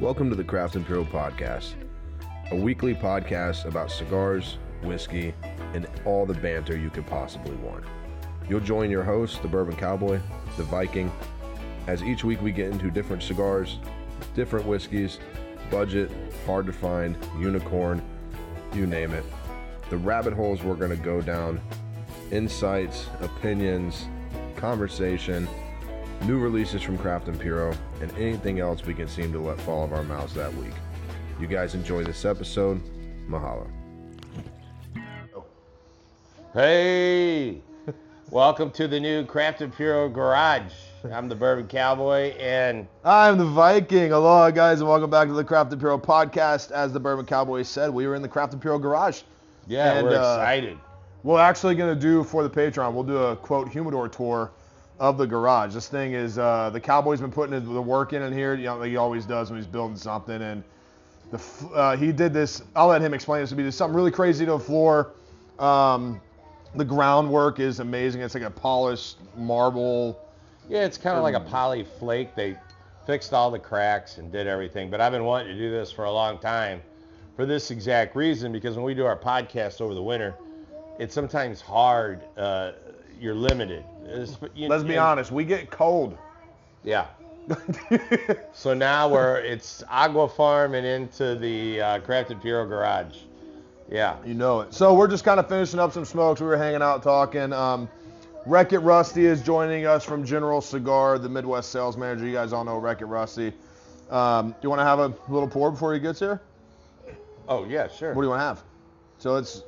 Welcome to the Craft & Puro Podcast, a weekly podcast about cigars, whiskey, and all the banter you could possibly want. You'll join your host, the Bourbon Cowboy, the Viking, as each week we get into different cigars, different whiskeys, budget, hard to find, unicorn, you name it. The rabbit holes we're going to go down, insights, opinions, conversation, new releases from Craft & Puro, and anything else we can seem to let fall of our mouths that week. You guys enjoy this episode. Mahalo. Hey, welcome to the new Craft & Puro Garage. I'm the Bourbon Cowboy, and I'm the Viking. Aloha, guys, and welcome back to the Craft & Puro podcast. As the Bourbon Cowboy said, we were in the Craft & Puro garage. yeah, And, we're uh, excited. We're actually going to do for the Patreon, we'll do a quote humidor tour of the garage. This thing is, uh, the Cowboy's been putting the work in in here, you know, like he always does when he's building something. And the uh, he did this, I'll let him explain this. It'll be something really crazy to the floor. Um, the groundwork is amazing. It's like a polished marble. Yeah, it's kind of like a poly flake. They fixed all the cracks and did everything. But I've been wanting to do this for a long time for this exact reason because when we do our podcast over the winter, it's sometimes hard. Uh, you're limited. You- Let's be and- honest, we get cold. Yeah. So now we're it's Agua Farm and into the uh, Craft & Puro Garage. Yeah. You know it. So we're just kind of finishing up some smokes. We were hanging out talking. Um, Wreck It Rusty is joining us from General Cigar, the Midwest sales manager. You guys all know Wreck It Rusty. Um, do you want to have a little pour before he gets here? Oh yeah, sure. What do you want to have? So it's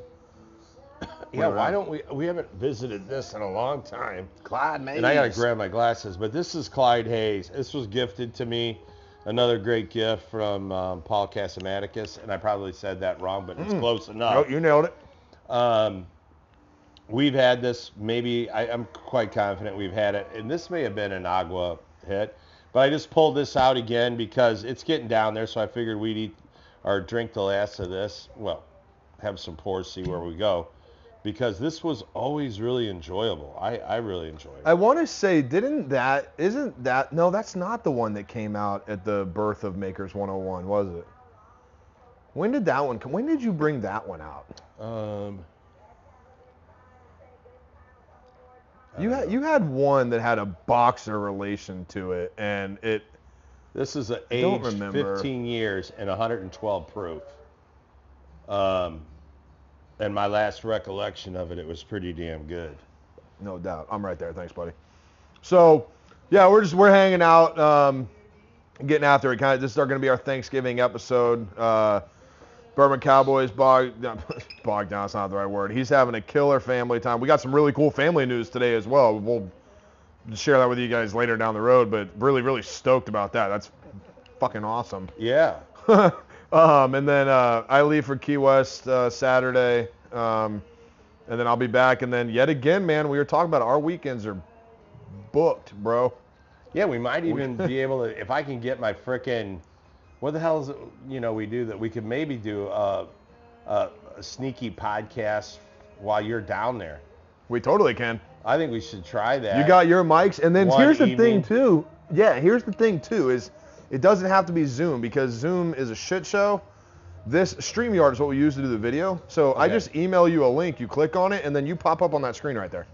yeah, why don't we? We haven't visited this in a long time. Clyde Mays. And I gotta grab my glasses. But this is Clyde Mays. This was gifted to me. Another great gift from um, Paul Casamaticus, and I probably said that wrong, but it's close Oh, enough. you nailed it. Um, we've had this. Maybe I, I'm quite confident we've had it, and this may have been an agua hit, but I just pulled this out again because it's getting down there. So I figured we'd eat or drink the last of this. Well, have some pours, see where we go, because this was always really enjoyable. I, I really enjoyed it. I want to say, didn't that, isn't that, no, that's not the one that came out at the birth of Makers 101, was it? When did that one come? When did you bring that one out? Um, You had you had one that had a boxer relation to it, and it This is a don't aged remember. 15 years and 112 proof. Um, and my last recollection of it, it was pretty damn good. no doubt. I'm right there. Thanks, buddy. So, yeah, we're just we're hanging out, um, getting after it. Kind of this is going to be our Thanksgiving episode. Uh, Bourbon Cowboys bog bogged down. It's not the right word. He's having a killer family time. We got some really cool family news today as well. We'll share that with you guys later down the road. But really, really stoked about that. That's fucking awesome. Yeah. um, and then uh, I leave for Key West uh, Saturday, um, and then I'll be back. And then yet again, man, we were talking about our weekends are booked, bro. Yeah, we might even be able to, if I can get my frickin', what the hell is it, you know, we do that? We could maybe do a, a, a sneaky podcast while you're down there. We totally can. I think we should try that. You got your mics, and then One here's the evening. thing too. Yeah, here's the thing too is it doesn't have to be Zoom because Zoom is a shit show. This StreamYard is what we use to do the video. So I Okay. just email you a link, you click on it, and then you pop up on that screen right there.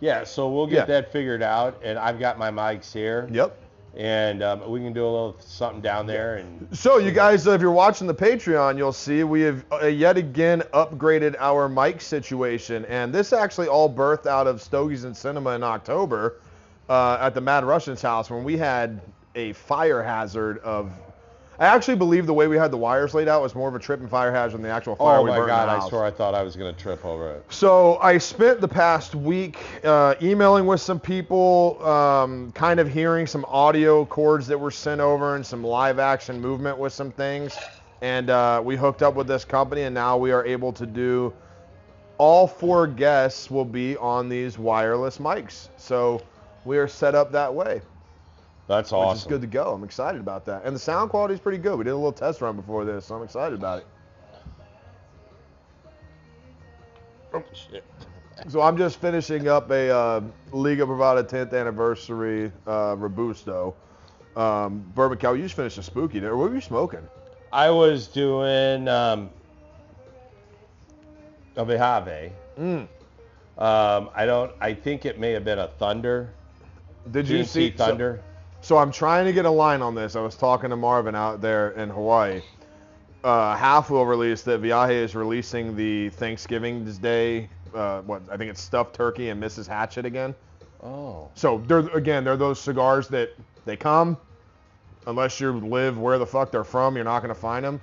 Yeah, so we'll Yeah. get that figured out, and I've got my mics here. Yep. And um, we can do a little something down there, and So you guys, if you're watching the Patreon, you'll see we have uh, yet again upgraded our mic situation, and this actually all birthed out of Stogies and Cinema in October uh, at the Mad Russians house when we had a fire hazard of. I actually believe the way we had the wires laid out was more of a trip and fire hazard than the actual fire oh we my burnt in god, the I house. swear I thought I was gonna trip over it. So I spent the past week uh, emailing with some people, um, kind of hearing some audio cords that were sent over and some live action movement with some things. And uh, we hooked up with this company, and now we are able to do. All four guests will be on these wireless mics, so we are set up that way, That's which awesome. is good to go. I'm excited about that, and the sound quality is pretty good. We did a little test run before this, so I'm excited about it. Oh, shit. So I'm just finishing up a uh, Liga Privada 10th anniversary uh, Robusto. Um, Bourbon Cow, you just finished a spooky there. What were you smoking? I was doing um, a Viaje. Mm. Um, I don't. I think it may have been a Thunder. Did you see Thunder? So, I'm trying to get a line on this. I was talking to Marvin out there in Hawaii. Uh, half will release that Viaje is releasing the Thanksgiving Day. Uh, what I think it's stuffed turkey and Mrs. Hatchet again. oh. So they're again they're those cigars that they come unless you live where the fuck they're from, you're not going to find them.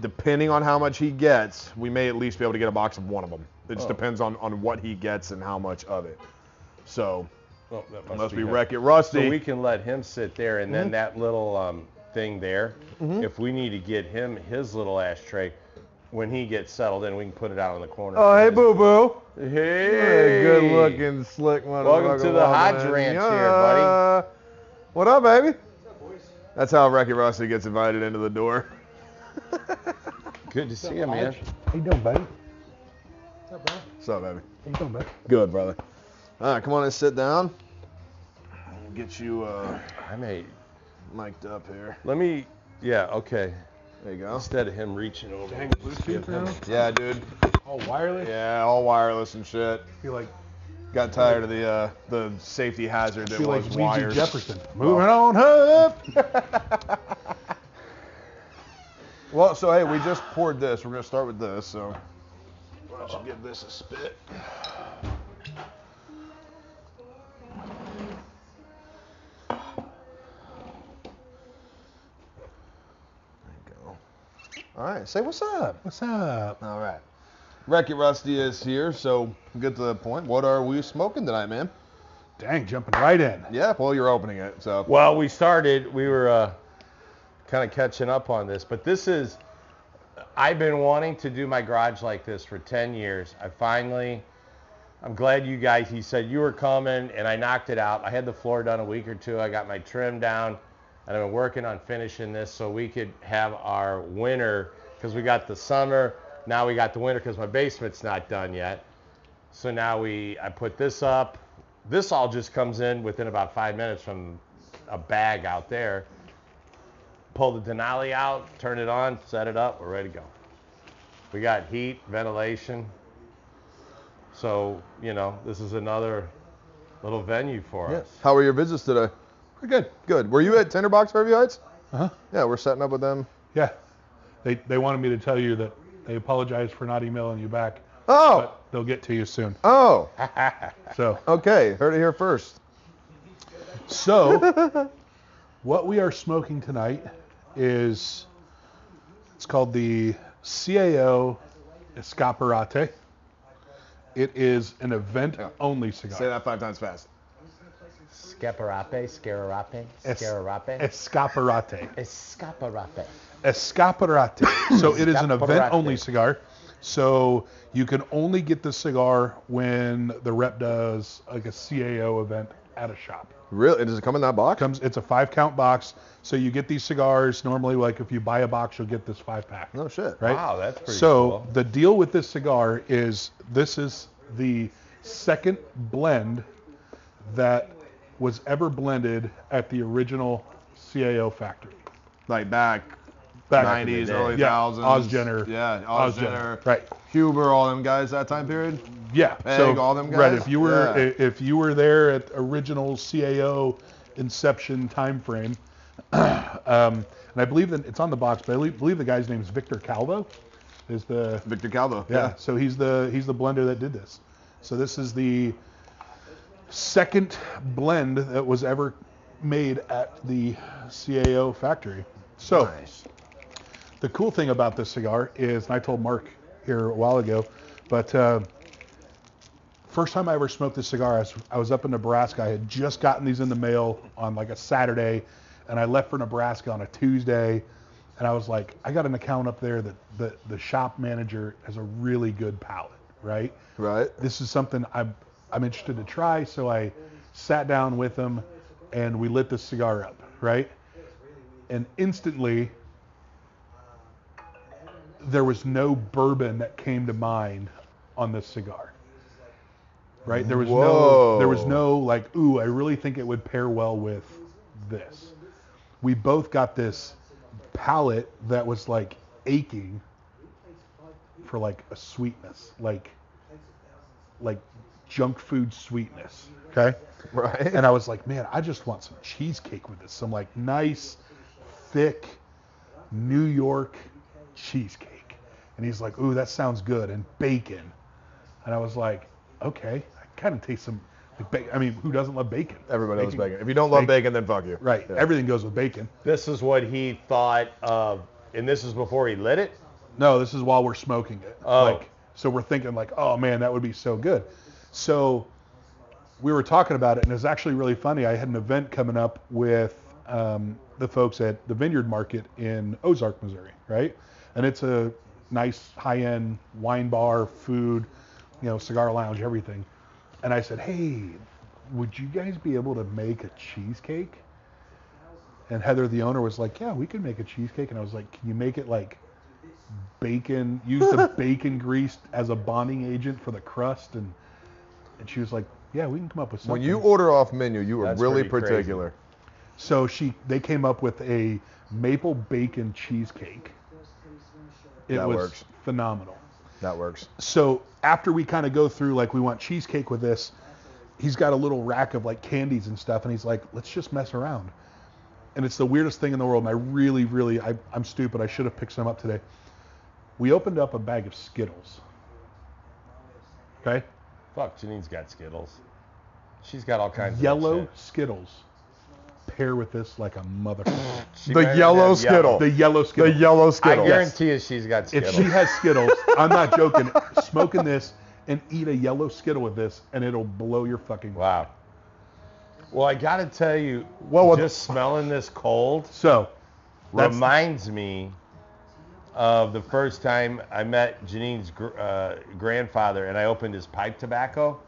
Depending on how much he gets, we may at least be able to get a box of one of them. It just Oh. depends on, on what he gets and how much of it. So Well, that it must be good. Wreck It Rusty. So we can let him sit there, and then Mm-hmm. that little um, thing there. If we need to get him his little ashtray, when he gets settled in, we can put it out in the corner. oh, hey, boo boo. Hey. good looking, slick motherfucker. Welcome to the Hodge walking in. Ranch here, buddy. What up, baby? That's how Wreck It Rusty gets invited into the door. Good to see you, man. How you doing, buddy? What's up, baby? How you doing, buddy? Good, brother. All right, come on and sit down. We'll get you uh, I may. mic'd up here. Let me. Yeah. Okay. There you go. Instead of him reaching over. Hang just Bluetooth give him- now? Yeah, dude. All wireless? Yeah, all wireless and shit. feel like Got tired of the uh, the safety hazard that feel like was Ouija wires. Jefferson. Moving on up. Well, so hey, we just poured this. We're gonna start with this. So why don't you give this a spit? There you go. All right, say what's up. What's up? All right. Wreck It Rusty is here, so get to the point. What are we smoking tonight, man? Dang, jumping right in. Yeah, well, you're opening it, so. Well, we started. We were uh, kind of catching up on this, but this is. I've been wanting to do my garage like this for 10 years. I finally. I'm glad you guys. He said you were coming, and I knocked it out. I had the floor done a week or two. I got my trim down, and I've been working on finishing this so we could have our winter because we got the summer. Now we got the winter because my basement's not done yet. So now we, I put this up. This all just comes in within about five minutes from a bag out there. Pull the Denali out, turn it on, set it up, we're ready to go. We got heat, ventilation. So, you know, this is another little venue for us. How were your visits today? Pretty good. Good. Were you at Tinderbox Fairview Heights? Uh-huh. Yeah, we're setting up with them. Yeah. They they wanted me to tell you that they apologize for not emailing you back, Oh, but they'll get to you soon. oh, So okay. Heard it here first. so what we are smoking tonight is it's called the CAO Escaparate. It is an event only cigar. Say that five times fast. Scaparape, Scarape, Es- Scarape, Escaparate. Escaparape. Escaparate. So it is an event only cigar. So you can only get the cigar when the rep does like a CAO event at a shop. Really? Does it come in that box? Comes it's a five count box. So you get these cigars normally like if you buy a box you'll get this five pack. No shit. Right? Wow, that's pretty cool. so cool. the deal with this cigar is this is the second blend that was ever blended at the original CAO factory. Like back, Back in the 90s, day. early Yeah, thousands. Ozgener. Yeah, Ozgener, Ozgener. right. Huber, all them guys that time period. Yeah. Peg, so all them right, if you were Yeah. if you were there at original CAO inception time frame, um, and I believe that it's on the box, but I believe, believe the guy's name is Victor Calvo. Is the Victor Calvo. yeah. So he's the he's the blender that did this. So this is the second blend that was ever made at the CAO factory. So Nice. the cool thing about this cigar is, and I told Mark here a while ago, but uh, first time I ever smoked this cigar, I was, I was up in Nebraska. I had just gotten these in the mail on like a Saturday, and I left for Nebraska on a Tuesday. And I was like, I got an account up there that the, the shop manager has a really good palate, right? Right. this is something I'm I'm interested to try. So I sat down with him and we lit the cigar up, right? And instantly there was no bourbon that came to mind on this cigar. Right? There was no there was no like, ooh, I really think it would pair well with this. we both got this palate that was like aching for like a sweetness, like like junk food sweetness. Okay. Right. And I was like, man, I just want some cheesecake with this. Some like nice, thick New York cheesecake. And he's like, ooh, that sounds good. And bacon. And I was like, okay, I kind of taste some. Like bacon. I mean, who doesn't love bacon? Everybody loves bacon. If you don't love bacon, then fuck you. Right. Yeah. Everything goes with bacon. This is what he thought of, and this is before he lit it. No, this is while we're smoking it. Oh. Like, so we're thinking like, oh man, that would be so good. So we were talking about it, and it's actually really funny. I had an event coming up with um, the folks at the Vineyard Market in Ozark, Missouri, right? And it's a nice high-end wine bar, food, you know, cigar lounge, everything. And I said, hey, would you guys be able to make a cheesecake? And Heather, the owner, was like, yeah, we could make a cheesecake. And I was like, can you make it like bacon, use the bacon grease as a bonding agent for the crust? And and she was like, yeah, we can come up with something. When you order off menu, you are That's really pretty crazy. particular. So she, they came up with a maple bacon cheesecake. It That was works. phenomenal. That works. So after we kind of go through, like, we want cheesecake with this, he's got a little rack of like candies and stuff, and he's like, let's just mess around. And it's the weirdest thing in the world. And I really, really, I, I'm stupid. I should have picked some up today. We opened up a bag of Skittles. Okay, Fuck, Janine's got Skittles. She's got all kinds yellow of that Skittles. Pair with this like a mother. shit. She The might yellow have Skittle. the yellow skittle. The Skittles. yellow I Skittle. guarantee you she's got if Skittles. she has Skittles, I'm not joking. Smoking this and eat a yellow Skittle with this, and it'll blow your fucking. wow. Well, I gotta tell you, Well, what- just smelling this cold So, that's, reminds me of the first time I met Janine's gr- uh, grandfather and I opened his pipe tobacco.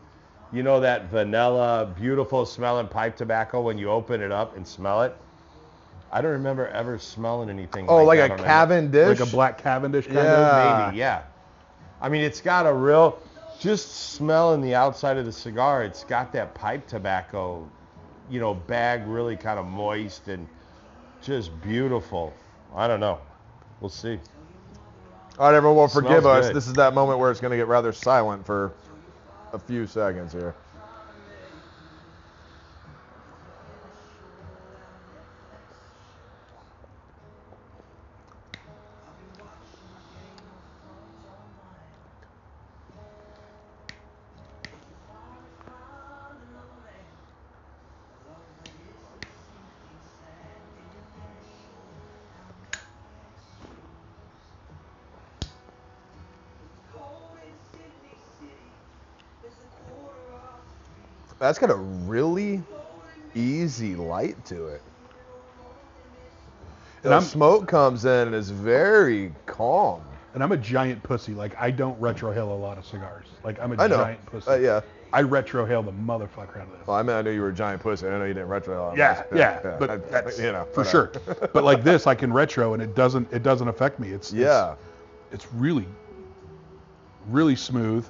You know that vanilla, beautiful smelling pipe tobacco when you open it up and smell it? I don't remember ever smelling anything oh, like that a on Cavendish. like a black Cavendish kind Yeah. of. Maybe, yeah. I mean, it's got a real, just smelling the outside of the cigar, it's got that pipe tobacco, you know, bag really kind of moist and just beautiful. I don't know. We'll see. All right, everyone. Well, forgive Smells us. good. This is that moment where it's going to get rather silent for a few seconds here. That's got a really easy light to it. And The I'm- smoke comes in and is very calm. And I'm a giant pussy. Like I don't retrohale a lot of cigars. Like I'm a I know. giant pussy. Uh, yeah. I retrohale the motherfucker out of this. Well, I mean, I knew you were a giant pussy. I know you didn't retro. yeah, yeah, but I- that's you know, for sure. but like this, I can retro, and it doesn't it doesn't affect me. It's it's- Yeah. it's, really really smooth.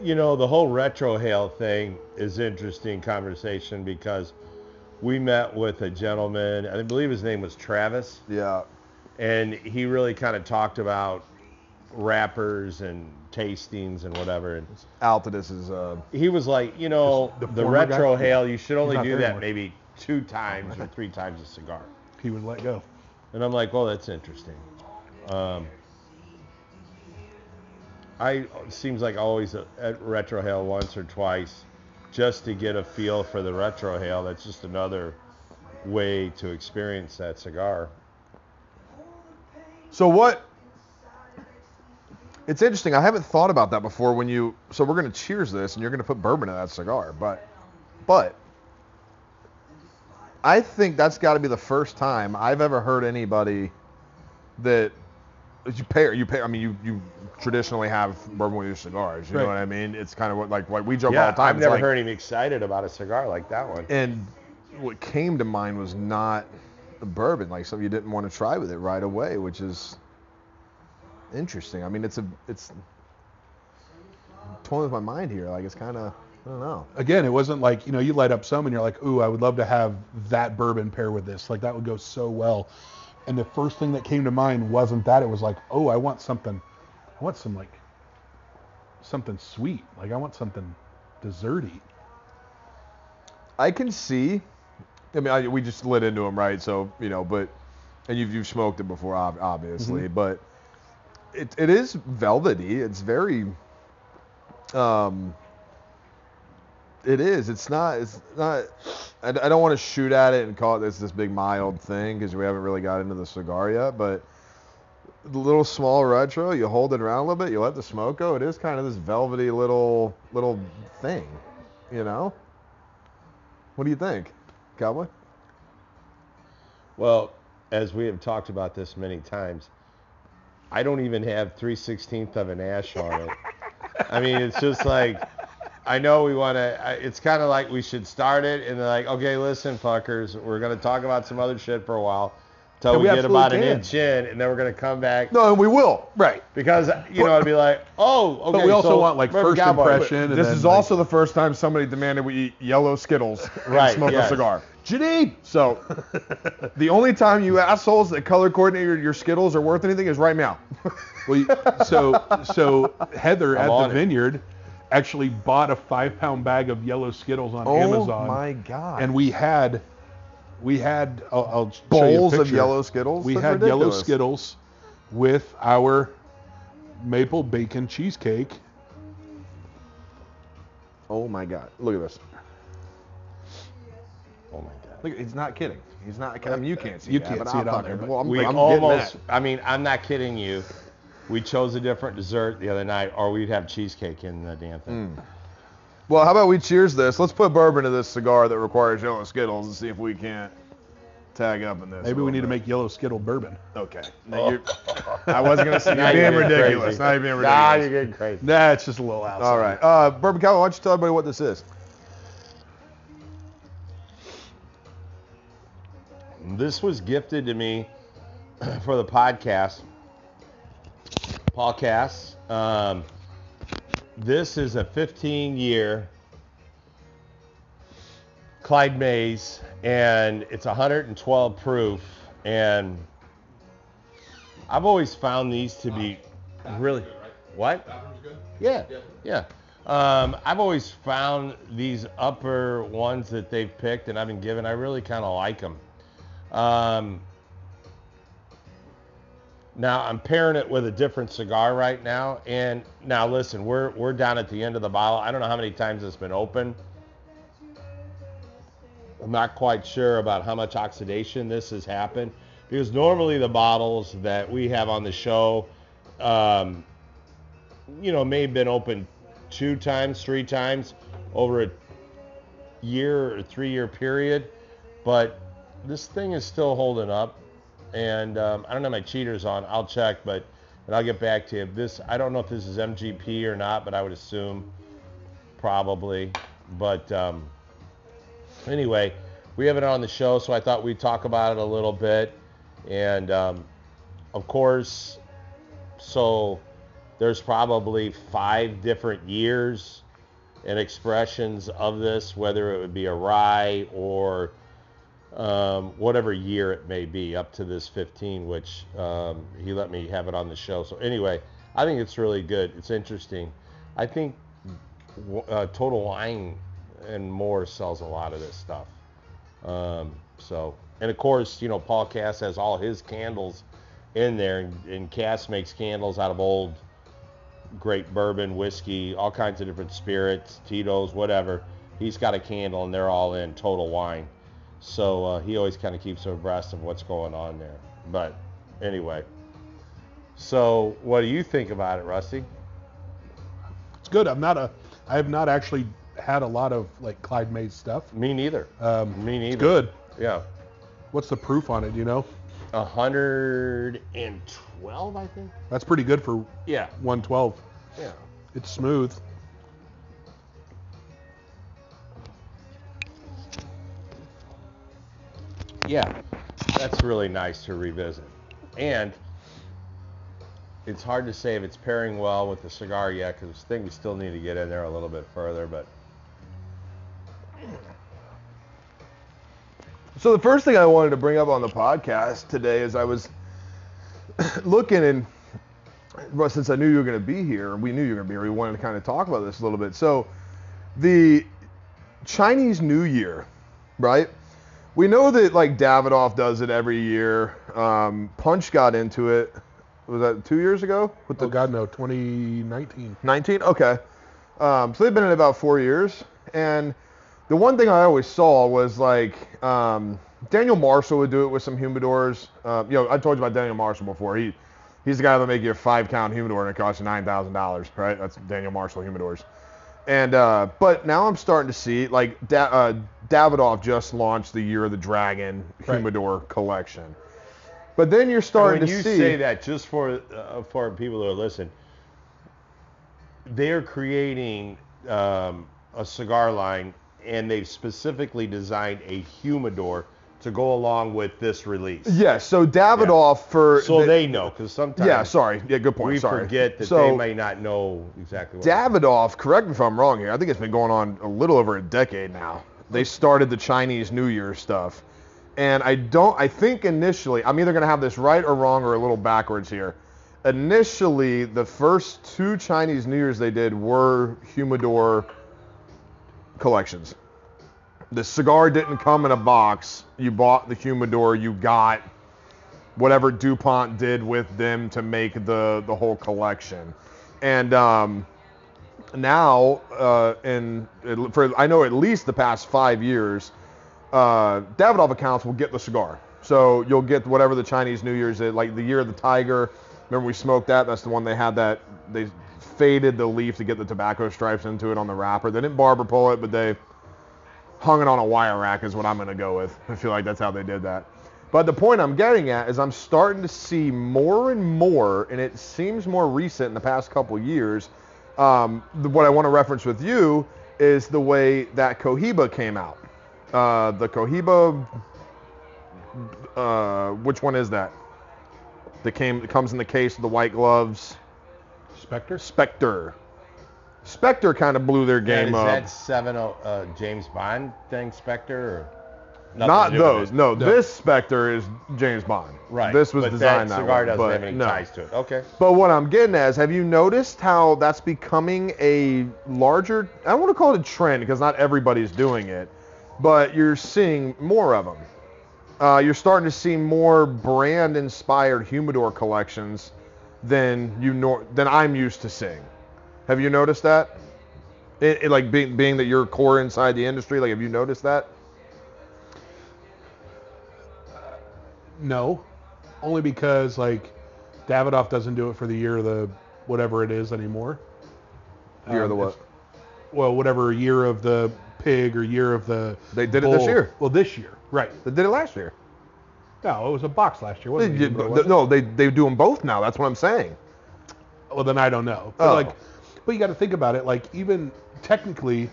You know, the whole retro retrohale thing is interesting conversation because we met with a gentleman, I believe his name was Travis, Yeah. and he really kind of talked about wrappers and tastings and whatever. And Altidus is. Uh, he was like, you know, The- the, the guy? retro hail, you should only do that anymore. maybe two times or three times a cigar. He would let go. And I'm like, well, that's interesting. Um, I seems like always at, at retro hail once or twice, just to get a feel for the retro hail. That's just another way to experience that cigar. So what? It's interesting. I haven't thought about that before. When you so we're gonna cheers this, and you're gonna put bourbon in that cigar, but but I think that's got to be the first time I've ever heard anybody that you pair you pair. I mean, you you traditionally have bourbon with your cigars. You know what I mean? It's kind of what like what we joke all the time. I've It's never like- heard him excited about a cigar like that one. and what came to mind was not the bourbon, like something you didn't want to try with it right away, which is interesting. I mean, it's a it's I'm toying with my mind here. Like it's kind of I don't know. Again, it wasn't like you know you light up some and you're like, ooh, I would love to have that bourbon pair with this. Like that would go so well. And the first thing that came to mind wasn't that. It was like, oh, I want something. I want some like something sweet. Like I want something desserty. I can see. I mean, I, we just lit into them, right? So you know, but and you've you've smoked it before, ob- obviously, but it it is velvety. It's very. Um. It is. It's not. It's not. I, I don't want to shoot at it and call it this this big mild thing because we haven't really got into the cigar yet, but. The little small retro, you hold it around a little bit, you let the smoke go. It is kind of this velvety little little thing, you know. What do you think, Cowboy? Well, as we have talked about this many times, I don't even have 3 16th of an ash on it. I mean, it's just like, I know we want to, it's kind of like we should start it and they're like, okay, listen, fuckers, we're going to talk about some other shit for a while until we, we get about an inch in and then we're going to come back. No, and we will. Right. Because, you know, it'd be like, oh, okay. But we also so want like first Cowboy- impression. and This then, is like- also the first time somebody demanded we eat yellow Skittles and Right, smoke yes. a cigar. Janine! So, the only time you assholes that color coordinate your, your Skittles are worth anything is right now. Well, you- so so Heather I'm at the it. vineyard actually bought a five pound bag of yellow Skittles on oh Amazon. Oh my God. And we had we had I'll, I'll show you a Bowls of yellow Skittles? We That's had yellow. Skittles with our maple bacon cheesecake. oh my God. Look at this. Oh, my God. Look, he's not kidding. He's not. I mean, you can't see You that, can't but see I'm it on fucking- there, but well, I'm, we I'm almost. I mean, I'm not kidding you. We chose a different dessert the other night, or we'd have cheesecake in the damn thing. Mm. Well, how about we cheers this? Let's put bourbon to this cigar that requires yellow Skittles and see if we can't tag up in this. Maybe we little need to make yellow Skittle bourbon. Okay. Now you're- I wasn't gonna say Now you're being ridiculous. crazy. Now you're being Nah, you're getting crazy. Nah, it's just a little outside. All right. Uh, Bourbon Cowboy, why don't you tell everybody what this is? This was gifted to me for the podcast. Paul Cass. Um, this is a 15 year Clyde Mays, and it's 112 proof. And I've always found these to be really. What? Yeah, yeah. Um, I've always found these upper ones that they've picked and I've been given, I really kind of like them. Um, now I'm pairing it with a different cigar right now, and now listen, we're we're down at the end of the bottle. I don't know how many times it's been open. I'm not quite sure about how much oxidation this has happened because normally the bottles that we have on the show, um, you know, may have been open two times, three times over a year or three year period, but this thing is still holding up. And um, I don't have my cheaters on. I'll check, but and I'll get back to you. This I don't know if this is MGP or not, but I would assume probably. But um, anyway, we have it on the show, so I thought we'd talk about it a little bit. And um, of course, so there's probably five different years and expressions of this, whether it would be a rye or um, whatever year it may be, up to this 15, which um, he let me have it on the show. So anyway, I think it's really good. It's interesting. I think uh, Total Wine and more sells a lot of this stuff. Um, so, and of course, you know, Paul Cass has all his candles in there, and, and Cass makes candles out of old great bourbon, whiskey, all kinds of different spirits, Tito's, whatever. He's got a candle, and they're all in Total Wine. So uh, he always kind of keeps her abreast of what's going on there. But anyway, so what do you think about it, Rusty? It's good. I'm not a. I have not actually had a lot of like Clyde Mays stuff. Me neither. Um, Me neither. It's good. Yeah. What's the proof on it? You know? 112, I think. That's pretty good for Yeah. 112. Yeah. It's smooth. yeah, that's really nice to revisit. And it's hard to say if it's pairing well with the cigar yet because I think we still need to get in there a little bit further. But so the first thing I wanted to bring up on the podcast today is I was looking and since I knew you were going to be here, we knew you were going to be here. We wanted to kind of talk about this a little bit. So the Chinese New Year, right? We know that like Davidoff does it every year. Um, Punch got into it. Was that two years ago? With Oh the God, no, 2019. 19? Okay. Um, so they've been in about four years. And the one thing I always saw was like um, Daniel Marshall would do it with some humidors. Uh, you know, I told you about Daniel Marshall before. He he's the guy that'll make you a five count humidor and it costs you nine thousand dollars, right? That's Daniel Marshall humidors. And uh, but now I'm starting to see like da- uh, Davidoff just launched the Year of the Dragon Right. humidor collection. But then you're starting when to you see say that, just for uh, for people who are listening, they're creating um, a cigar line, and they've specifically designed a humidor to go along with this release. Yes, so Davidoff for So the- they know, because sometimes Yeah, sorry. Yeah, good point. we sorry. forget that so, they may not know exactly what. Davidoff, correct me if I'm wrong here. I think it's been going on a little over a decade now. They started the Chinese New Year stuff. And I don't I think initially I'm either going to have this right or wrong or a little backwards here. Initially, the first two Chinese New Years they did were humidor collections. The cigar didn't come in a box. You bought the humidor, you got whatever DuPont did with them to make the the whole collection. And um, now, uh, in for I know at least the past five years, uh, Davidoff accounts will get the cigar. So you'll get whatever the Chinese New Year's is, like the Year of the Tiger. Remember we smoked that? That's the one they had that they faded the leaf to get the tobacco stripes into it on the wrapper. They didn't barber pull it, but they hung it on a wire rack is what I'm going to go with. I feel like that's how they did that. But the point I'm getting at is I'm starting to see more and more, and it seems more recent in the past couple years. Um, the, what I want to reference with you is the way that Cohiba came out. Uh, the Cohiba, uh, which one is that? That came that comes in the case of the white gloves. Spectre. Spectre. Spectre kind of blew their And game is up. that seven oh, uh, James Bond thing, Spectre? Or Not to do with those. No, No. this Spectre is James Bond. Right. This was but designed that that, cigar way, doesn't but have any no. ties to it. Okay. But what I'm getting at is, have you noticed how that's becoming a larger? I don't want to call it a trend because not everybody's doing it, but you're seeing more of them. Uh, you're starting to see more brand-inspired humidor collections than you nor- than I'm used to seeing. Have you noticed that? It, it, like being being that you're core inside the industry, like have you noticed that? No, only because like Davidoff doesn't do it for the year of the whatever it is anymore. Year of the Um, what? well, whatever year of the pig or year of the. They did it this year. Well, this year, right? They did it last year. No, it was a box last year, wasn't it? did- it? no, they they do them both now. That's what I'm saying. Well, then I don't know. But Oh. like, but you got to think about it. Like, even technically,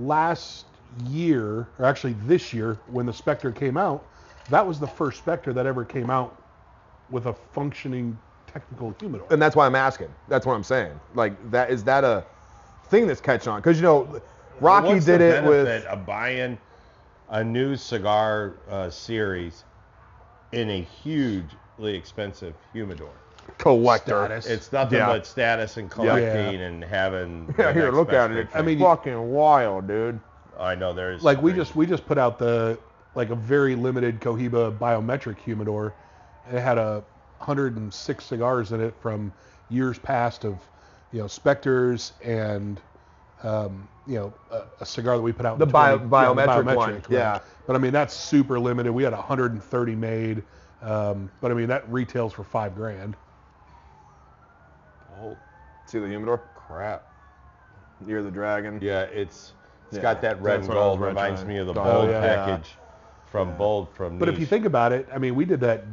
last year, or actually this year, when the Spectre came out, that was the first Spectre that ever came out with a functioning technical humidor. and that's why I'm asking. That's what I'm saying. Like that is that a thing that's catching on? Because you know, Rocky What's did the it with a of buying a new cigar uh, series in a hugely expensive humidor. Collector. Status. It's nothing Yeah. but status and collecting and having. Yeah, here, next look best at it. It's thing. I mean, fucking wild, dude. I know there's like we just we just put out the like a very limited Cohiba biometric humidor. It had a 106 cigars in it from years past of you know Spectres and um, you know a, a cigar that we put out in The bio- 20 biometric one, right. yeah. But I mean that's super limited. We had 130 made, um, but I mean that retails for five grand. Oh See the humidor? crap! Near the Dragon. Yeah, it's it's Yeah, got that red that's and what I was gold. Reminds retroing. me of the Oh, bold yeah. package from Bold from. But if you think about it, I mean, we did that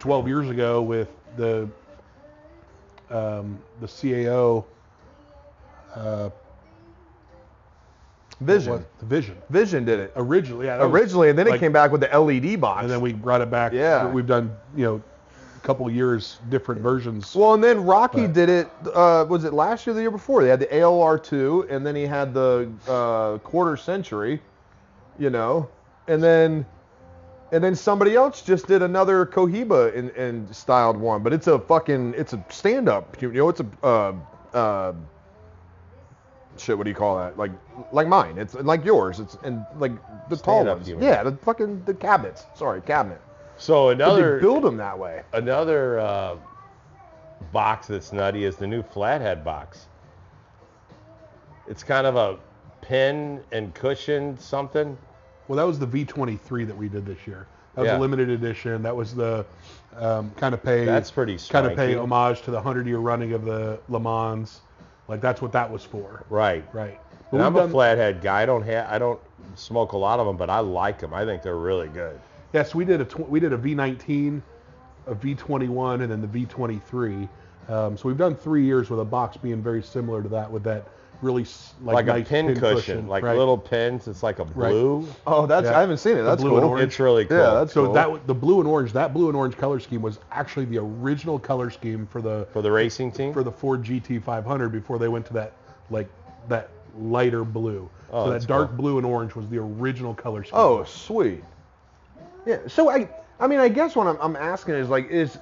12 years ago with the um, the CAO uh, Vision. the Vision Vision did it originally. Yeah, that was- originally, and then it came back with the LED box. and then we brought it back. Yeah. we've done you know a couple years different versions. Well, and then Rocky But- did it. Uh, was it last year, or the year before? They had the ALR two, and then he had the uh, quarter century. You know, and then and then somebody else just did another Cohiba and, and styled one, but it's a fucking it's a stand up. You know, it's a uh, uh, shit. What do you call that? Like like mine. It's like yours. It's and like the tall Stand-up, ones. Yeah, the fucking the cabinets. Sorry, cabinet. So another they build them that way. another uh, box that's nutty is the new flathead box. It's kind of a pin and cushion something. Well, that was the V23 that we did this year. That was Yeah. a limited edition. That was the um, kind of pay. That's pretty kind of pay homage to the 100 year running of the Le Mans. Like that's what that was for. Right. Right. I'm we've a flathead guy. I don't have I don't smoke a lot of them, but I like them. I think they're really good. Yes, we did a tw- we did a V19, a V21, and then the V23. Um, so we've done three years with a box being very similar to that, with that really s- like, Like, nice a pin, cushion, like right. little pins. It's like a Right. blue. Oh, that's Yeah. I haven't seen it. That's blue and cool. orange. It's really cool. Yeah, that's So cool. that w- the blue and orange, that blue and orange color scheme was actually the original color scheme for the for the racing team. for the Ford GT500 before they went to that like that lighter blue. Oh, so that dark cool. blue and orange was the original color scheme. Oh, sweet. Yeah. So I, I mean, I guess what I'm, I'm asking is like, is,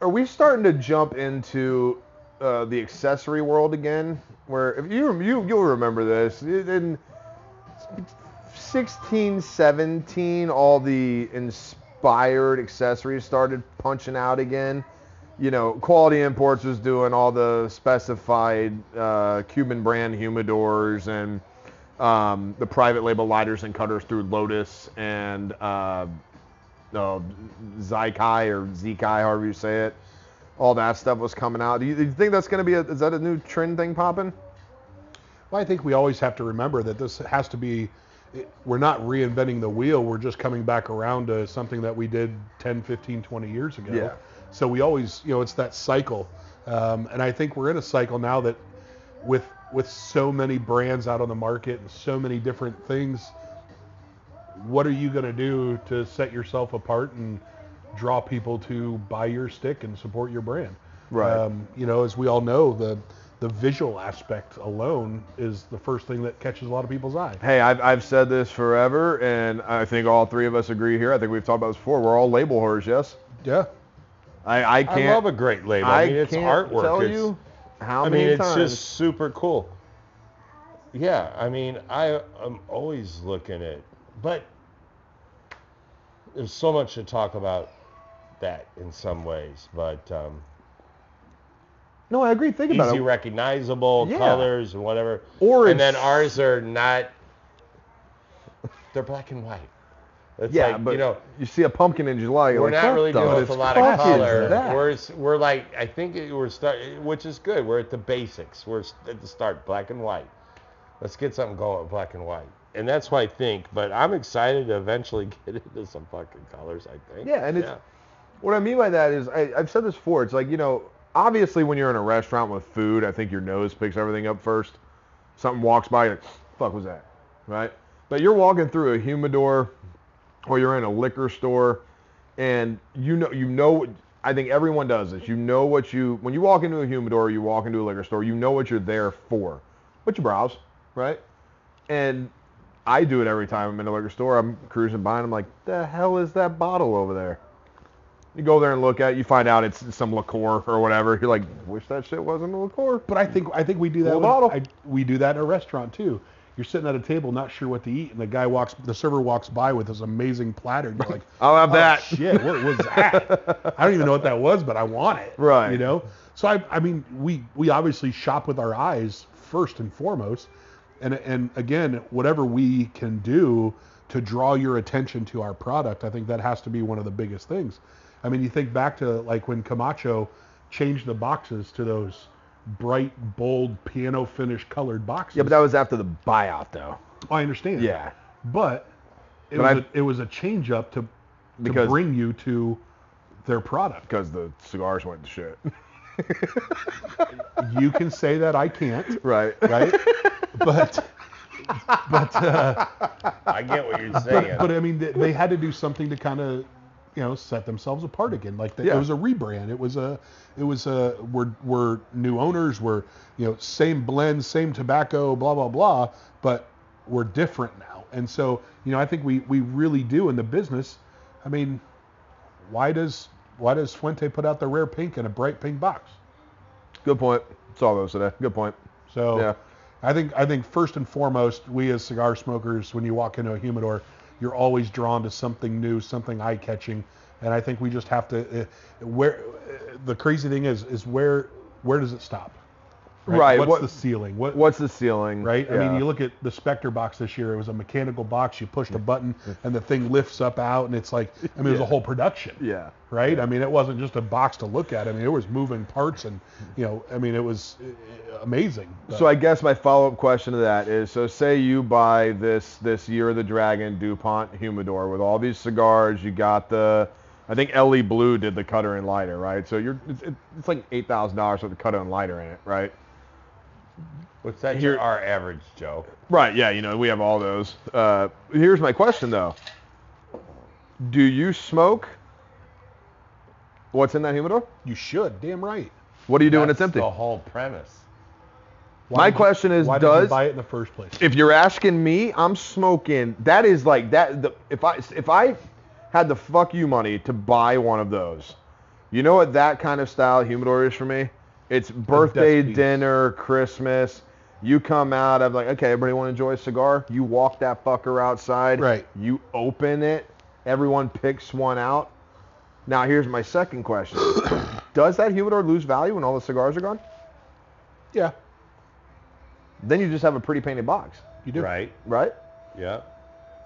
are we starting to jump into uh, the accessory world again? Where if you you you'll remember this in 16, 17, all the inspired accessories started punching out again. You know, Quality Imports was doing all the specified uh, Cuban brand humidors and um, the private label lighters and cutters through Lotus and uh, uh, Zykai or Zekai, however you say it. All that stuff was coming out. Do you, do you think that's going to be a, is that a new trend thing popping? Well, I think we always have to remember that this has to be. We're not reinventing the wheel. We're just coming back around to something that we did 10, 15, 20 years ago. Yeah. So we always, you know, it's that cycle. Um, and I think we're in a cycle now that with with so many brands out on the market and so many different things, what are you going to do to set yourself apart and draw people to buy your stick and support your brand? Right. Um, you know, as we all know, the the visual aspect alone is the first thing that catches a lot of people's eye. Hey, I've, I've said this forever, and I think all three of us agree here. I think we've talked about this before. We're all label whores, yes? Yeah. I, I I can't. I love a great label. I, mean, it's can't artwork. tell It's- you how I many mean, it's times. just super cool. Yeah, I mean, I am always looking at, but there's so much to talk about that in some ways. But um, No, I agree. Think about it. easy recognizable Yeah. colors and whatever. Or and then ours are not. They're black and white. It's yeah, like, but you know, you see a pumpkin in July, we're like, not really doing with a lot of color. We're we're like I think it, we're start, which is good. We're at the basics. We're at the start, black and white. Let's get something going with black and white, and that's what I think. But I'm excited to eventually get into some fucking colors. I think. Yeah, and it's- What I mean by that is, I, I've said this before. It's like you know, obviously when you're in a restaurant with food, I think your nose picks everything up first. Something walks by, you're like, "Fuck was that?" Right? But you're walking through a humidor, or you're in a liquor store, and you know, you know. I think everyone does this. You know what you when you walk into a humidor, you walk into a liquor store, you know what you're there for. But you browse, right? And I do it every time I'm in a liquor store. I'm cruising by and I'm like, the hell is that bottle over there? You go there and look at it, you find out it's some liqueur or whatever. You're like, wish that shit wasn't a liqueur. But I think I think we do that. With- bottle. I, we do that in a restaurant too. You're sitting at a table, not sure what to eat, and the guy walks, the server walks by with this amazing platter, and you're like, I'll have "Oh, that." shit, what was that? I don't even know what that was, but I want it. Right. You know. So I, I mean, we we obviously shop with our eyes first and foremost, and and again, whatever we can do to draw your attention to our product, I think that has to be one of the biggest things. I mean, you think back to like when Camacho changed the boxes to those bright, bold, piano finish colored boxes. Yeah, but that was after the buyout, though. I understand. Yeah. But it But was I- a, it was a change up to to bring you to their product. Because the cigars went to shit. You can say that I can't, right. right? but but uh, I get what you're saying. but I mean they, they had to do something to kind of you know set themselves apart again. Like the, Yeah. it was a rebrand. It was a it was a we're we're new owners. We're you know same blend, same tobacco, blah blah blah. But we're different now. And so, you know, I think we we really do in the business. I mean, why does why does Fuente put out the rare pink in a bright pink box? Good point. Saw those today. Good point. So Yeah. I think I think first and foremost, we as cigar smokers, when you walk into a humidor, you're always drawn to something new, something eye catching, and I think we just have to. Uh, where uh, the crazy thing is, is where where does it stop? Right, What's what- the ceiling? What What's the ceiling? right? I mean, you look at the Spectre box this year. It was a mechanical box. You pushed a button, and the thing lifts up out, and it's like I mean, it was a whole production. Yeah. Right. I mean, it wasn't just a box to look at. I mean, it was moving parts, and you know, I mean, it was uh, amazing. So I guess my follow-up question to that is: so say you buy this this Year of the Dragon Dupont humidor with all these cigars. You got the, I think Elie Bleu did the cutter and lighter, right? So you're it's, it's like eight thousand dollars with the cutter and lighter in it, right? What's that? Here- Your, our average, Joe. Right. Yeah. You know we have all those. Uh, here's my question though: Do you smoke? What's in that humidor? you should, damn right. What do you do when That's it's empty? The whole premise. Why My did you- question is, why did does you buy it in the first place? if you're asking me, I'm smoking. That is like that. The, if I if I had the fuck you money to buy one of those, you know what that kind of style humidor is for me? It's birthday dinner, Christmas. You come out, I'm like, okay, everybody want to enjoy a cigar? You walk that fucker outside. Right. You open it. Everyone picks one out. Now here's my second question: Does that humidor lose value when all the cigars are gone? yeah, Then you just have a pretty painted box, you do. Right. right? Yeah.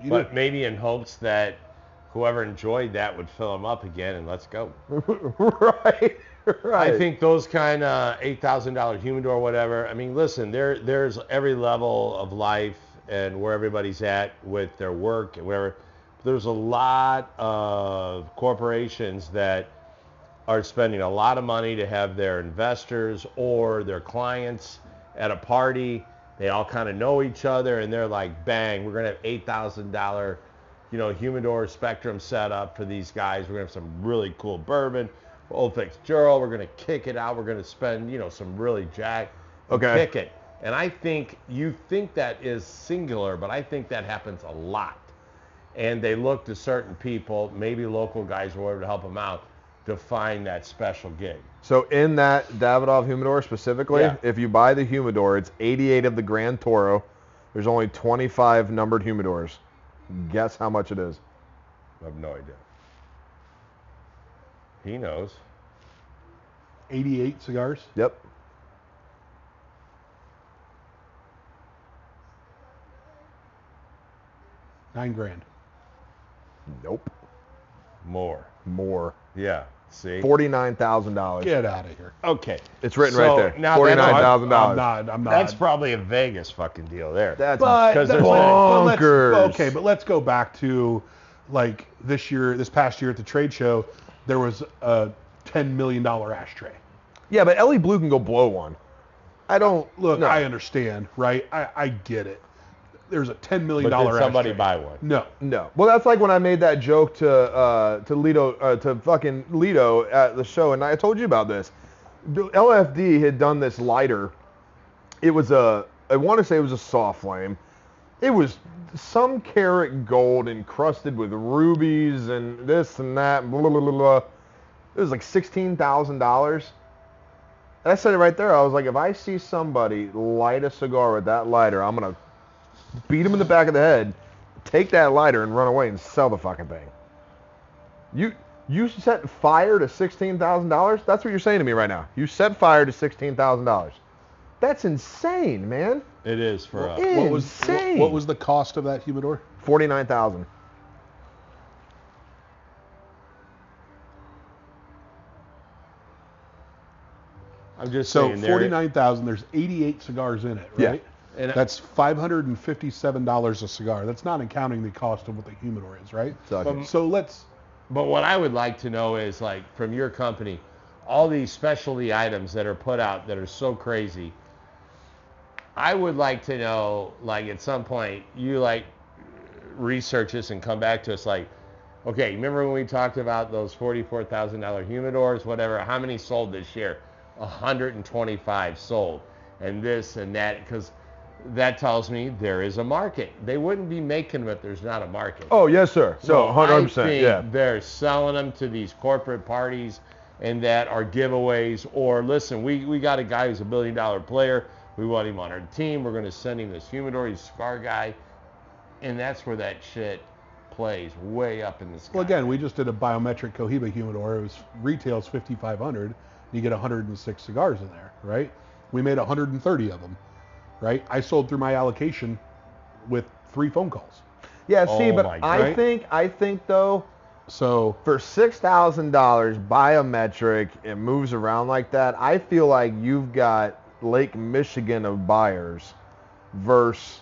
You but do. maybe in hopes that whoever enjoyed that would fill them up again and let's go. right. Right. I think those kind of eight thousand dollar humidor, whatever. I mean, listen, there there's every level of life and where everybody's at with their work and whatever. There's a lot of corporations that are spending a lot of money to have their investors or their clients at a party. They all kind of know each other, and they're like, "Bang, we're gonna have eight thousand dollar, you know, humidor spectrum set up for these guys. We're gonna have some really cool bourbon, Oh, Old Fitzgerald. We're gonna kick it out. We're gonna spend, you know, some really jack, Okay. kick it." And I think you think that is singular, but I think that happens a lot and they look to certain people, maybe local guys or whatever, to help them out to find that special gig. So in that Davidoff humidor specifically, Yeah. if you buy the humidor, it's 88 of the Grand Toro. There's only 25 numbered humidors. Guess how much it is? I have no idea. He knows. 88 cigars, Yep. nine grand. Nope. More. More. Yeah. See. Forty-nine thousand dollars. Get out of here. Okay. It's written So, right there. now Forty-nine that's- thousand I'm not. I'm not. That's probably a Vegas fucking deal there. That's but, because but there's let's- okay, but let's go back to like this year, this past year at the trade show, there was a ten million dollar ashtray. yeah, but Elie Bleu can go blow one. I don't Look, no. I understand, right? I, I get it. There's a ten million but dollar did somebody ashtray. buy one? No, No. Well, that's like when I made that joke to uh, to Lido uh, to fucking Lido at the show, and I told you about this. LFD had done this lighter. It was a I want to say it was a soft flame. It was some carat gold encrusted with rubies and this and that. Blah, blah, blah, blah. It was like sixteen thousand dollars. And I said it right there. I was like, if I see somebody light a cigar with that lighter, I'm gonna beat him in the back of the head, take that lighter and run away and sell the fucking thing. You you set fire to sixteen thousand dollars? That's what you're saying to me right now. You set fire to sixteen thousand dollars. That's insane, man. It is for us. Uh, it- what was Insane. what, what was the cost of that humidor? Forty nine thousand. I'm just So saying. there- forty nine thousand. There's eighty eight cigars in it, Yeah. right? And I- That's five hundred and fifty seven dollars a cigar. That's not accounting the cost of what the humidor is, right? Sucking. So let's But what I would like to know is like from your company, all these specialty items that are put out that are so crazy. I would like to know, like at some point, you like research this and come back to us like, okay, remember when we talked about those forty-four thousand dollar humidors, whatever? How many sold this year? 125 sold, and this and that because that tells me there is a market. They wouldn't be making them if there's not a market. Oh yes, sir. So I 100. percent think Yeah. they're selling them to these corporate parties and that are giveaways. Or listen, we, we got a guy who's a billion dollar player. We want him on our team. We're going to send him this humidor. He's a cigar guy. And that's where that shit plays way up in the sky. Well, again, we just did a biometric Cohiba humidor. It was retails 5,500. You get 106 cigars in there, right? We made 130 of them, right? I sold through my allocation with three phone calls. Yeah. See, Oh but my I God. think I think though So for six thousand dollars biometric, it moves around like that. I feel like you've got Lake Michigan of buyers versus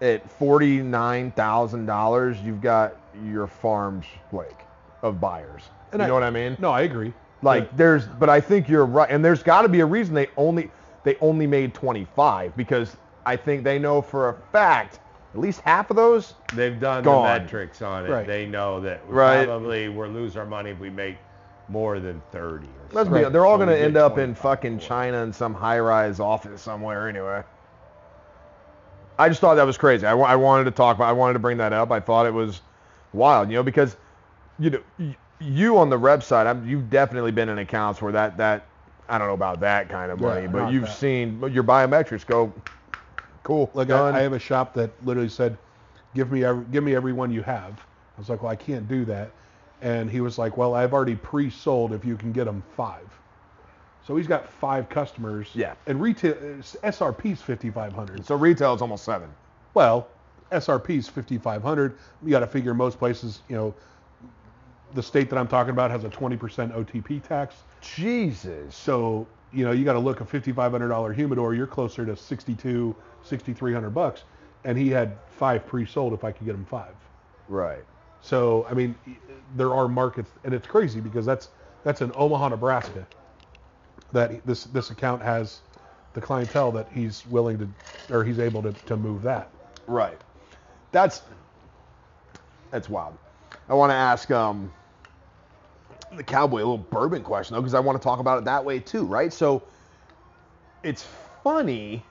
at forty nine thousand dollars, you've got your farm's lake of buyers. And you I- know what I mean? no, I agree. Like there's, but I think you're right, and there's got to be a reason they only they only made 25 because I think they know for a fact at least half of those. They've done Gone. the metrics on it. Right. They know that we Right. probably we'll lose our money if we make more than 30. Or Let's be, they're all going to end up in fucking. China in some high-rise office somewhere anyway. I just thought that was crazy. I, I wanted to talk about. I wanted to bring that up. I thought it was wild, you know, because you know you on the rep side, I'm, you've definitely been in accounts where that that I don't know about that kind of money, Yeah, but you've that. seen your biometrics go cool. Like done. I, I have a shop that literally said, "Give me every, give me every one you have." I was like, "Well, I can't do that," and he was like, "Well, I've already pre-sold if you can get them five. So he's got five customers. Yeah. And retail uh, SRP's 5,500. so retail is almost seven. Well, SRP's 5,500. You got to figure most places, you know, the state that I'm talking about has a 20% OTP tax. Jesus. So, you know, you got to look a $5,500 humidor, you're closer to 62, 6,300 bucks. And he had five pre-sold if I could get him five. Right. So, I mean, there are markets, and it's crazy because that's that's in Omaha, Nebraska. That this this account has the clientele that he's willing to, or he's able to, to move that. Right. That's that's wild. I want to ask um, the cowboy a little bourbon question though, because I want to talk about it that way too, right? So it's funny.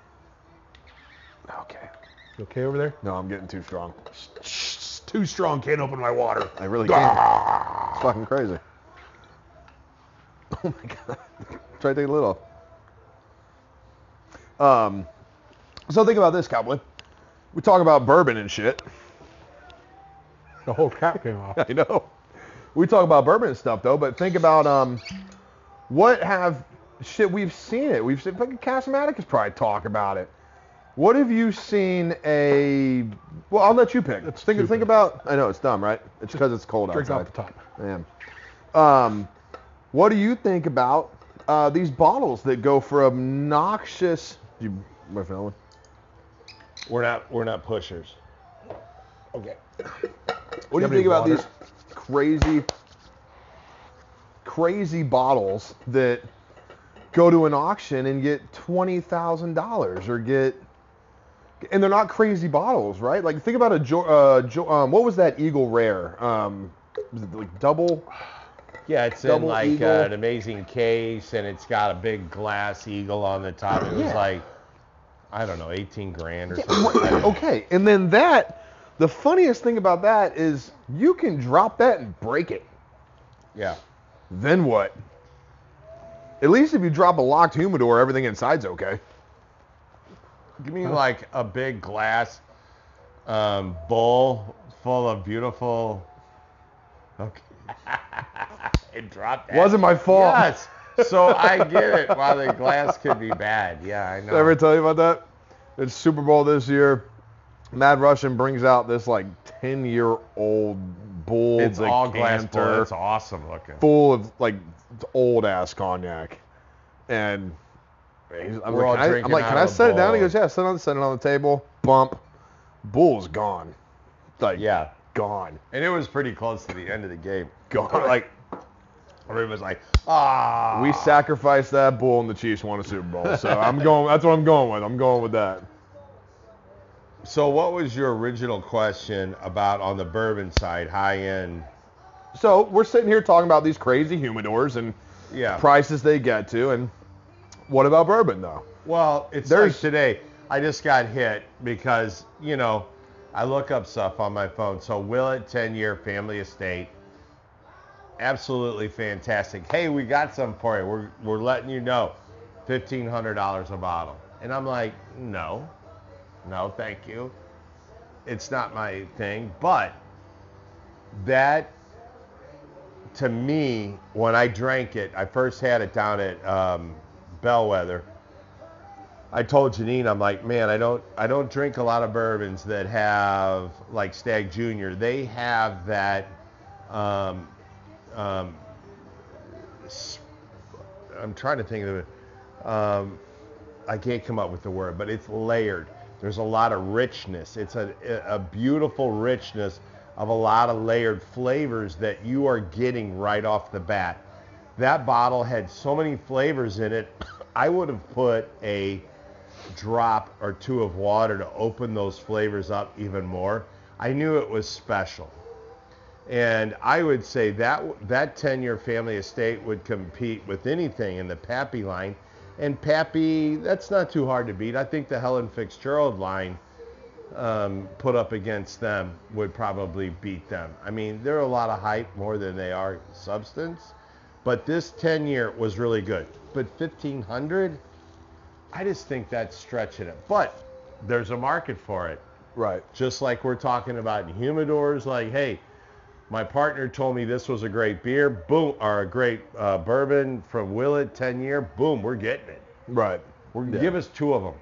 Okay. You okay over there? No, I'm getting too strong. It's too strong. Can't open my water. I really can't. It's fucking crazy. Oh my god. Try to take a little. Um, so think about this, cowboy. We talk about bourbon and shit. The whole cap came off. I know. We talk about bourbon and stuff though, but think about um, what have shit we've seen it. We've seen fucking Casamatic has probably talk about it. What have you seen a? Well, I'll let you pick. It's think stupid. think about. I know it's dumb, right? It's because it's cold Drink outside. off the top. Man. Um, what do you think about uh, these bottles that go for obnoxious? You, my fellow. We're not we're not pushers. Okay. What do You you think about water? these crazy, crazy bottles that go to an auction and get twenty thousand dollars or get, and they're not crazy bottles, right? Like think about a jo- uh, jo- um, what was that Eagle Rare? Um, was it like double? Yeah, it's in Double like uh, an amazing case, and it's got a big glass eagle on the top. It was Yeah. like, I don't know, 18 grand or Yeah, something. okay, and then that. The funniest thing about that is you can drop that and break it. Yeah. Then what? At least if you drop a locked humidor, everything inside's okay. Give me like a big glass um, bowl full of beautiful. Okay. it dropped. That. Wasn't my fault. Yes. So I get it. While the glass could be bad. Yeah, I know. Did I ever tell you about that? It's Super Bowl this year. Mad Russian brings out this like 10 year old bull it's all glass bowl. It's awesome looking. full of like old ass cognac. And he's, I'm, We're all like, can I, I'm like, can I set it down? He goes, yeah, set it on, set it on the table. Bump. Bull's gone. Like, Yeah. gone. And it was pretty close to the end of the game. Gone. Like, Everybody was like, ah. we sacrificed that bull and the Chiefs won a Super Bowl. So I'm going, that's what I'm going with. I'm going with that. So what was your original question about on the bourbon side, high end? So we're sitting here talking about these crazy humidors and Yeah. prices they get to, and what about bourbon though? Well, it's There's- like today. I just got hit because you know I look up stuff on my phone. So Willett 10 year family estate. Absolutely fantastic. Hey, we got some for you. We're, we're letting you know. $1,500 a bottle. And I'm like, no, no, thank you. It's not my thing. But that, to me, when I drank it, I first had it down at um, Bellwether. I told Janine, I'm like, man, I don't, I don't drink a lot of bourbons that have like Stagg Junior. They have that. Um, um, I'm trying to think of it. Um, I can't come up with the word, but it's layered. There's a lot of richness. It's a, a beautiful richness of a lot of layered flavors that you are getting right off the bat. That bottle had so many flavors in it. I would have put a drop or two of water to open those flavors up even more. I knew it was special. And I would say that that 10-year family estate would compete with anything in the Pappy line. And Pappy, that's not too hard to beat. I think the Helen Fitzgerald line um, put up against them would probably beat them. I mean, they're a lot of hype more than they are substance. But this 10 year was really good. But 1500, I just think that's stretching it. But there's a market for it. Right. Just like we're talking about in humidors, like, hey, my partner told me this was a great beer, boom, or a great uh, bourbon from Willett, 10 year, boom, we're getting it. Right. We're, Yeah. Give us two of them.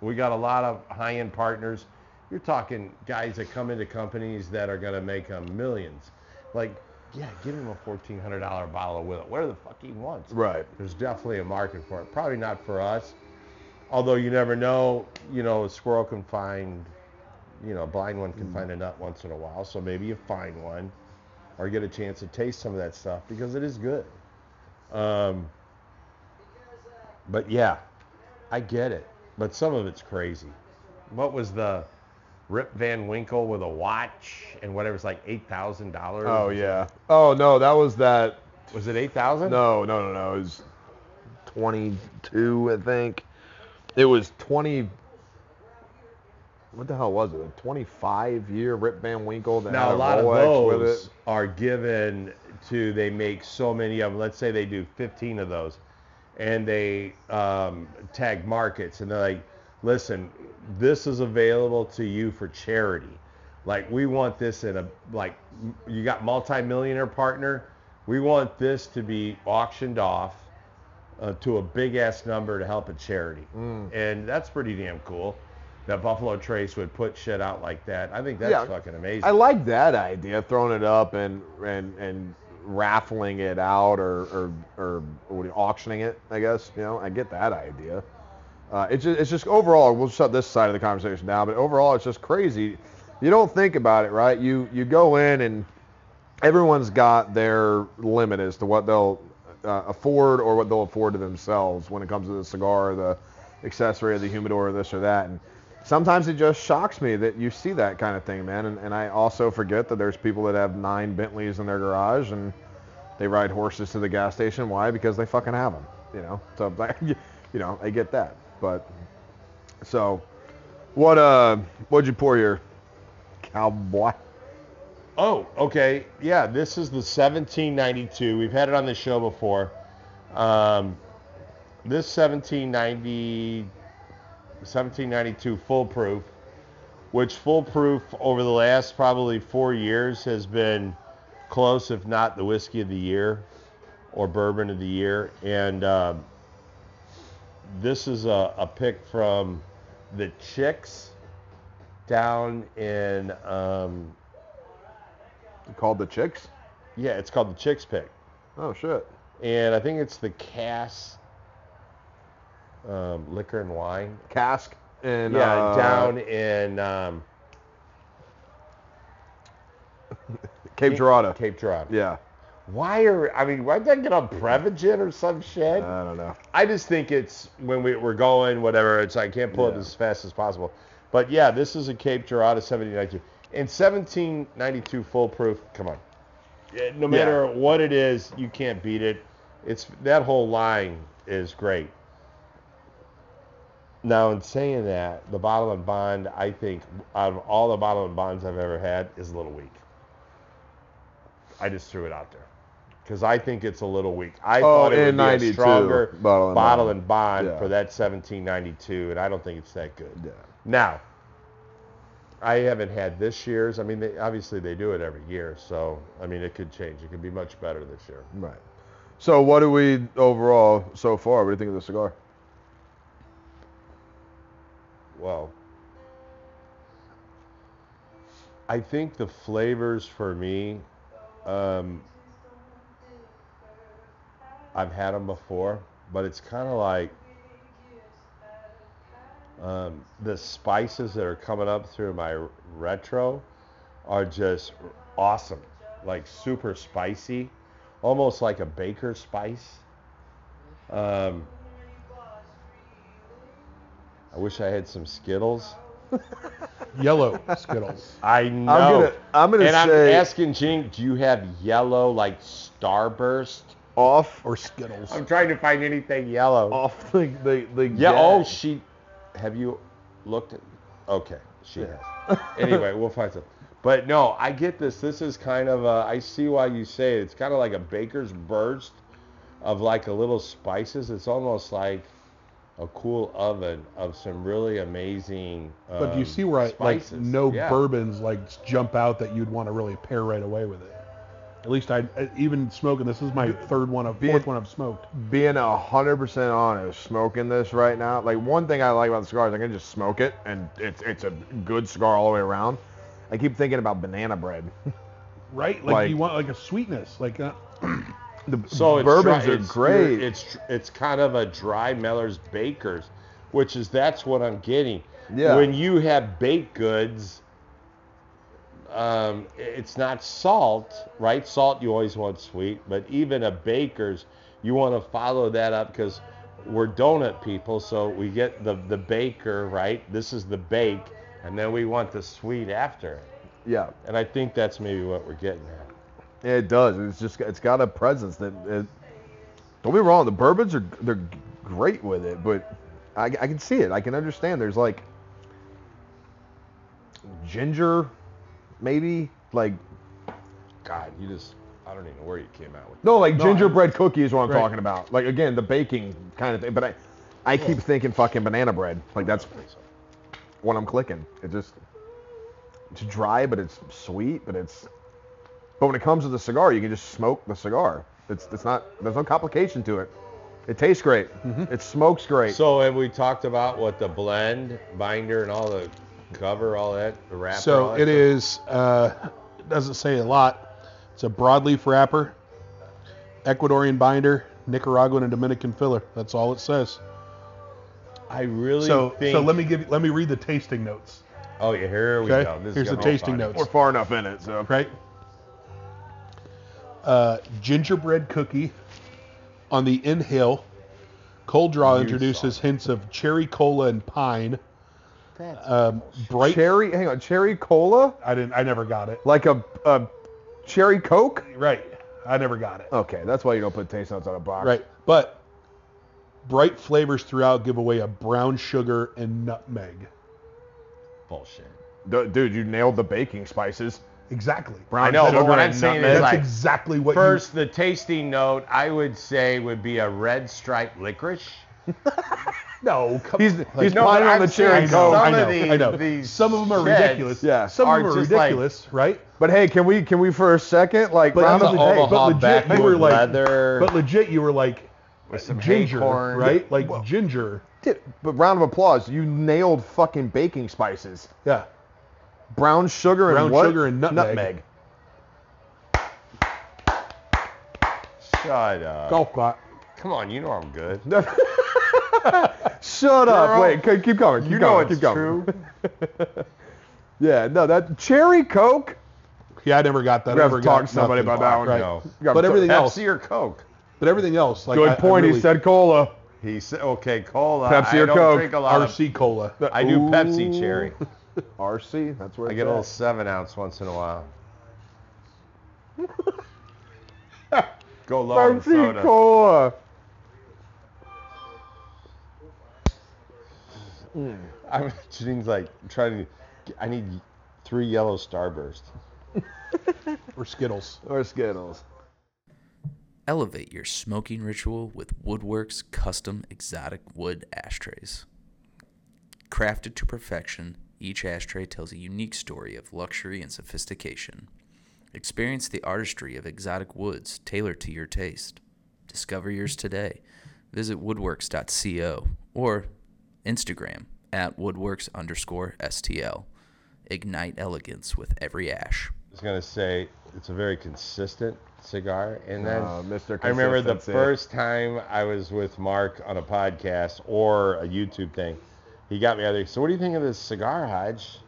We got a lot of high-end partners. You're talking guys that come into companies that are going to make them millions. Like, yeah, give him a $1,400 bottle of Willett. Where the fuck he wants. Right. There's definitely a market for it. Probably not for us. Although you never know, you know, a squirrel can find, you know, a blind one can find a nut once in a while. So maybe you find one or get a chance to taste some of that stuff because it is good. Um, but yeah, I get it. But some of it's crazy. What was the Rip Van Winkle with a watch and whatever's like eight thousand dollars? Oh yeah. Oh no, that was that. Was it eight thousand? No, no, no, no. It was 22, I think. It was 20. What the hell was it? A 25 year Rip Van Winkle that Now had a lot of Rolex with those it. are given to. They make so many of them. Let's say they do 15 of those, and they um, tag markets, and they're like, "Listen, this is available to you for charity. Like we want this in a like you got multi-millionaire partner. We want this to be auctioned off." Uh, to a big ass number to help a charity, Mm. and that's pretty damn cool. That Buffalo Trace would put shit out like that. I think that's Yeah. fucking amazing. I like that idea, throwing it up and and and raffling it out or or or what auctioning it. I guess you know I get that idea. Uh, it's just, it's just overall. We'll shut this side of the conversation down, but overall, it's just crazy. You don't think about it, right? You you go in and everyone's got their limit as to what they'll uh, afford or what they'll afford to themselves when it comes to the cigar, the accessory, or the humidor, or this or that. And sometimes it just shocks me that you see that kind of thing, man. And, and I also forget that there's people that have nine Bentleys in their garage and they ride horses to the gas station. Why? Because they fucking have them, you know. So, you know, I get that. But so, what uh, what'd you pour here, cowboy? Oh, okay. Yeah, this is the 1792. We've had it on the show before. Um, this 1790, 1792 Full Proof, which Full Proof over the last probably four years has been close, if not the whiskey of the year or bourbon of the year. And um, this is a, a pick from the Chicks down in um, Called the chicks? yeah, it's called the Chicks Pick, Oh shit. and I think it's the Cass um, Liquor and Wine. Cask and yeah, uh, down in um, Cape Girardeau. Cape Girardeau. Yeah. Why are I mean, why'd that get on Prevagen or some shit? I don't know. I just think it's when we, we're going, whatever. It's I can't pull it as fast as possible. But yeah, this is a Cape Girardeau 1792. In 1792 Full Proof, come on. Yeah, No matter what it is, you can't beat it. It's that whole line is great. Now, in saying that, the bottle and bond, I think, out of all the bottle and bonds I've ever had, is a little weak. I just threw it out there because I think it's a little weak. I Oh, thought it would be a 92, stronger bottle bottle and and bond. bond, Yeah. for that 1792, and I don't think it's that good. Yeah. Now, I haven't had this year's. I mean, they, obviously they do it every year, so I mean, it could change. It could be much better this year. Right. So what do we overall so far? What do you think of the cigar? Well, I think the flavors for me, um, I've had them before, but it's kind of like um, the spices that are coming up through my retro are just awesome, like super spicy, almost like a baker spice. Um, I wish I had some Skittles. Yellow Skittles. I know. I'm gonna I'm gonna and say I'm asking Gene, do you have yellow like Starburst? Off Or Skittles. I'm trying to find anything yellow. off the the, the yeah. gag. Oh, she. Have you looked at? Okay, she has. anyway, we'll find some. But no, I get this. This is kind of a. I see why you say it. It's kind of like a baker's burst of like a little spices. It's almost like a cool oven of some really amazing. But do you um, see where I, like no Yeah. bourbons like jump out that you'd want to really pair right away with it? At least I I- even smoking. This is my third one of Being- fourth one I've smoked. being a hundred percent honest, smoking this right now, like one thing I like about the cigar is I can just smoke it and it's it's a good cigar all the way around. I keep thinking about banana bread. Right? Like, Like- you want like a sweetness, like uh, The So it's bourbons dry- are it's, great. It's it's kind of a dry Mellor's Bakers, which is that's what I'm getting. Yeah. When you have baked goods, um, it's not salt, right? Salt you always want sweet, but even a baker's, you want to follow that up because we're donut people, so we get the the baker, right? This is the bake, and then we want the sweet after it. yeah, And I think that's maybe what we're getting at. it does. It's just it's got a presence that. It, don't be wrong. The bourbons are they're great with it, but I, I can see it. I can understand. There's like ginger, maybe like God, you just I don't even know where you came out with. No, like No, gingerbread cookie is what I'm Right. talking about. Like again, the baking kind of thing. But I, I keep thinking fucking banana bread. Like that's what I'm clicking. It just, it's dry, but it's sweet, but it's. But when it comes to the cigar, you can just smoke the cigar. It's it's not. There's no complication to it. It tastes great. Mm-hmm. It smokes great. So have we talked about what the blend, binder, and all the cover, all that, the wrapper? all so that it. Uh, it doesn't say a lot. It's a broadleaf wrapper, Ecuadorian binder, Nicaraguan and Dominican filler. That's all it says. I really So think. so let me give let me read the tasting notes. Oh yeah, here we Okay, go. This is here's the tasting notes. We're far enough in it, so. right? Uh, gingerbread cookie. On the inhale, cold draw You introduces hints of cherry cola and pine. That's Um, bright. Cherry, hang on, cherry cola, I didn't. I never got it. like a, a cherry coke. Right. I never got it. Okay, that's why you don't put taste notes on a box. Right. But bright flavors throughout give away a brown sugar and nutmeg. bullshit. Du- Dude, you nailed the baking spices. Exactly. Brown I know, but sugar what I'm and saying is nutmeg. That's like, exactly what First, the tasting note I would say would be a red striped licorice. No. Come He's, on. he's no, on the cherry some coke. I know. these- I know. these Some of them are ridiculous. Yeah. Some are of them are just like- ridiculous, right? But hey, can we can we for a second like But round of hey, but legit, you were like- leather But legit, you were like with some ginger, right? Like ginger. legit- but round of applause. You nailed fucking baking spices. Yeah. Brown sugar Brown and what? sugar and nutmeg. Shut up. Golf clap. Come on, you know I'm good. Shut up. Girl, Wait, keep keep going. Keep you know going. it's keep going. true. Yeah, no, that cherry coke. Yeah, I never got that. We never to talk got to somebody about that one. Right. No. But to- everything else, Pepsi or Coke? but everything else, like Good I- I point. really- He said cola. He said, okay, cola. Pepsi I or don't Coke? drink a lot of. RC cola. I do Ooh. Pepsi cherry. RC. That's where I it's get a little seven ounce once in a while. Go low on Pepsi soda. cola. Mm. I'm Janine's like trying to. I need three yellow starbursts. Or Skittles. Or Skittles. Elevate your smoking ritual with Woodworks custom exotic wood ashtrays. Crafted to perfection, each ashtray tells a unique story of luxury and sophistication. Experience the artistry of exotic woods tailored to your taste. Discover yours today. Visit woodworks.co or Instagram at woodworks underscore STL. Ignite elegance with every ash. I was gonna say it's a very consistent cigar, and then Uh, Mr. I remember the first time I was with Mark on a podcast or a YouTube thing, he got me out there. So what do you think of this cigar, Hodge?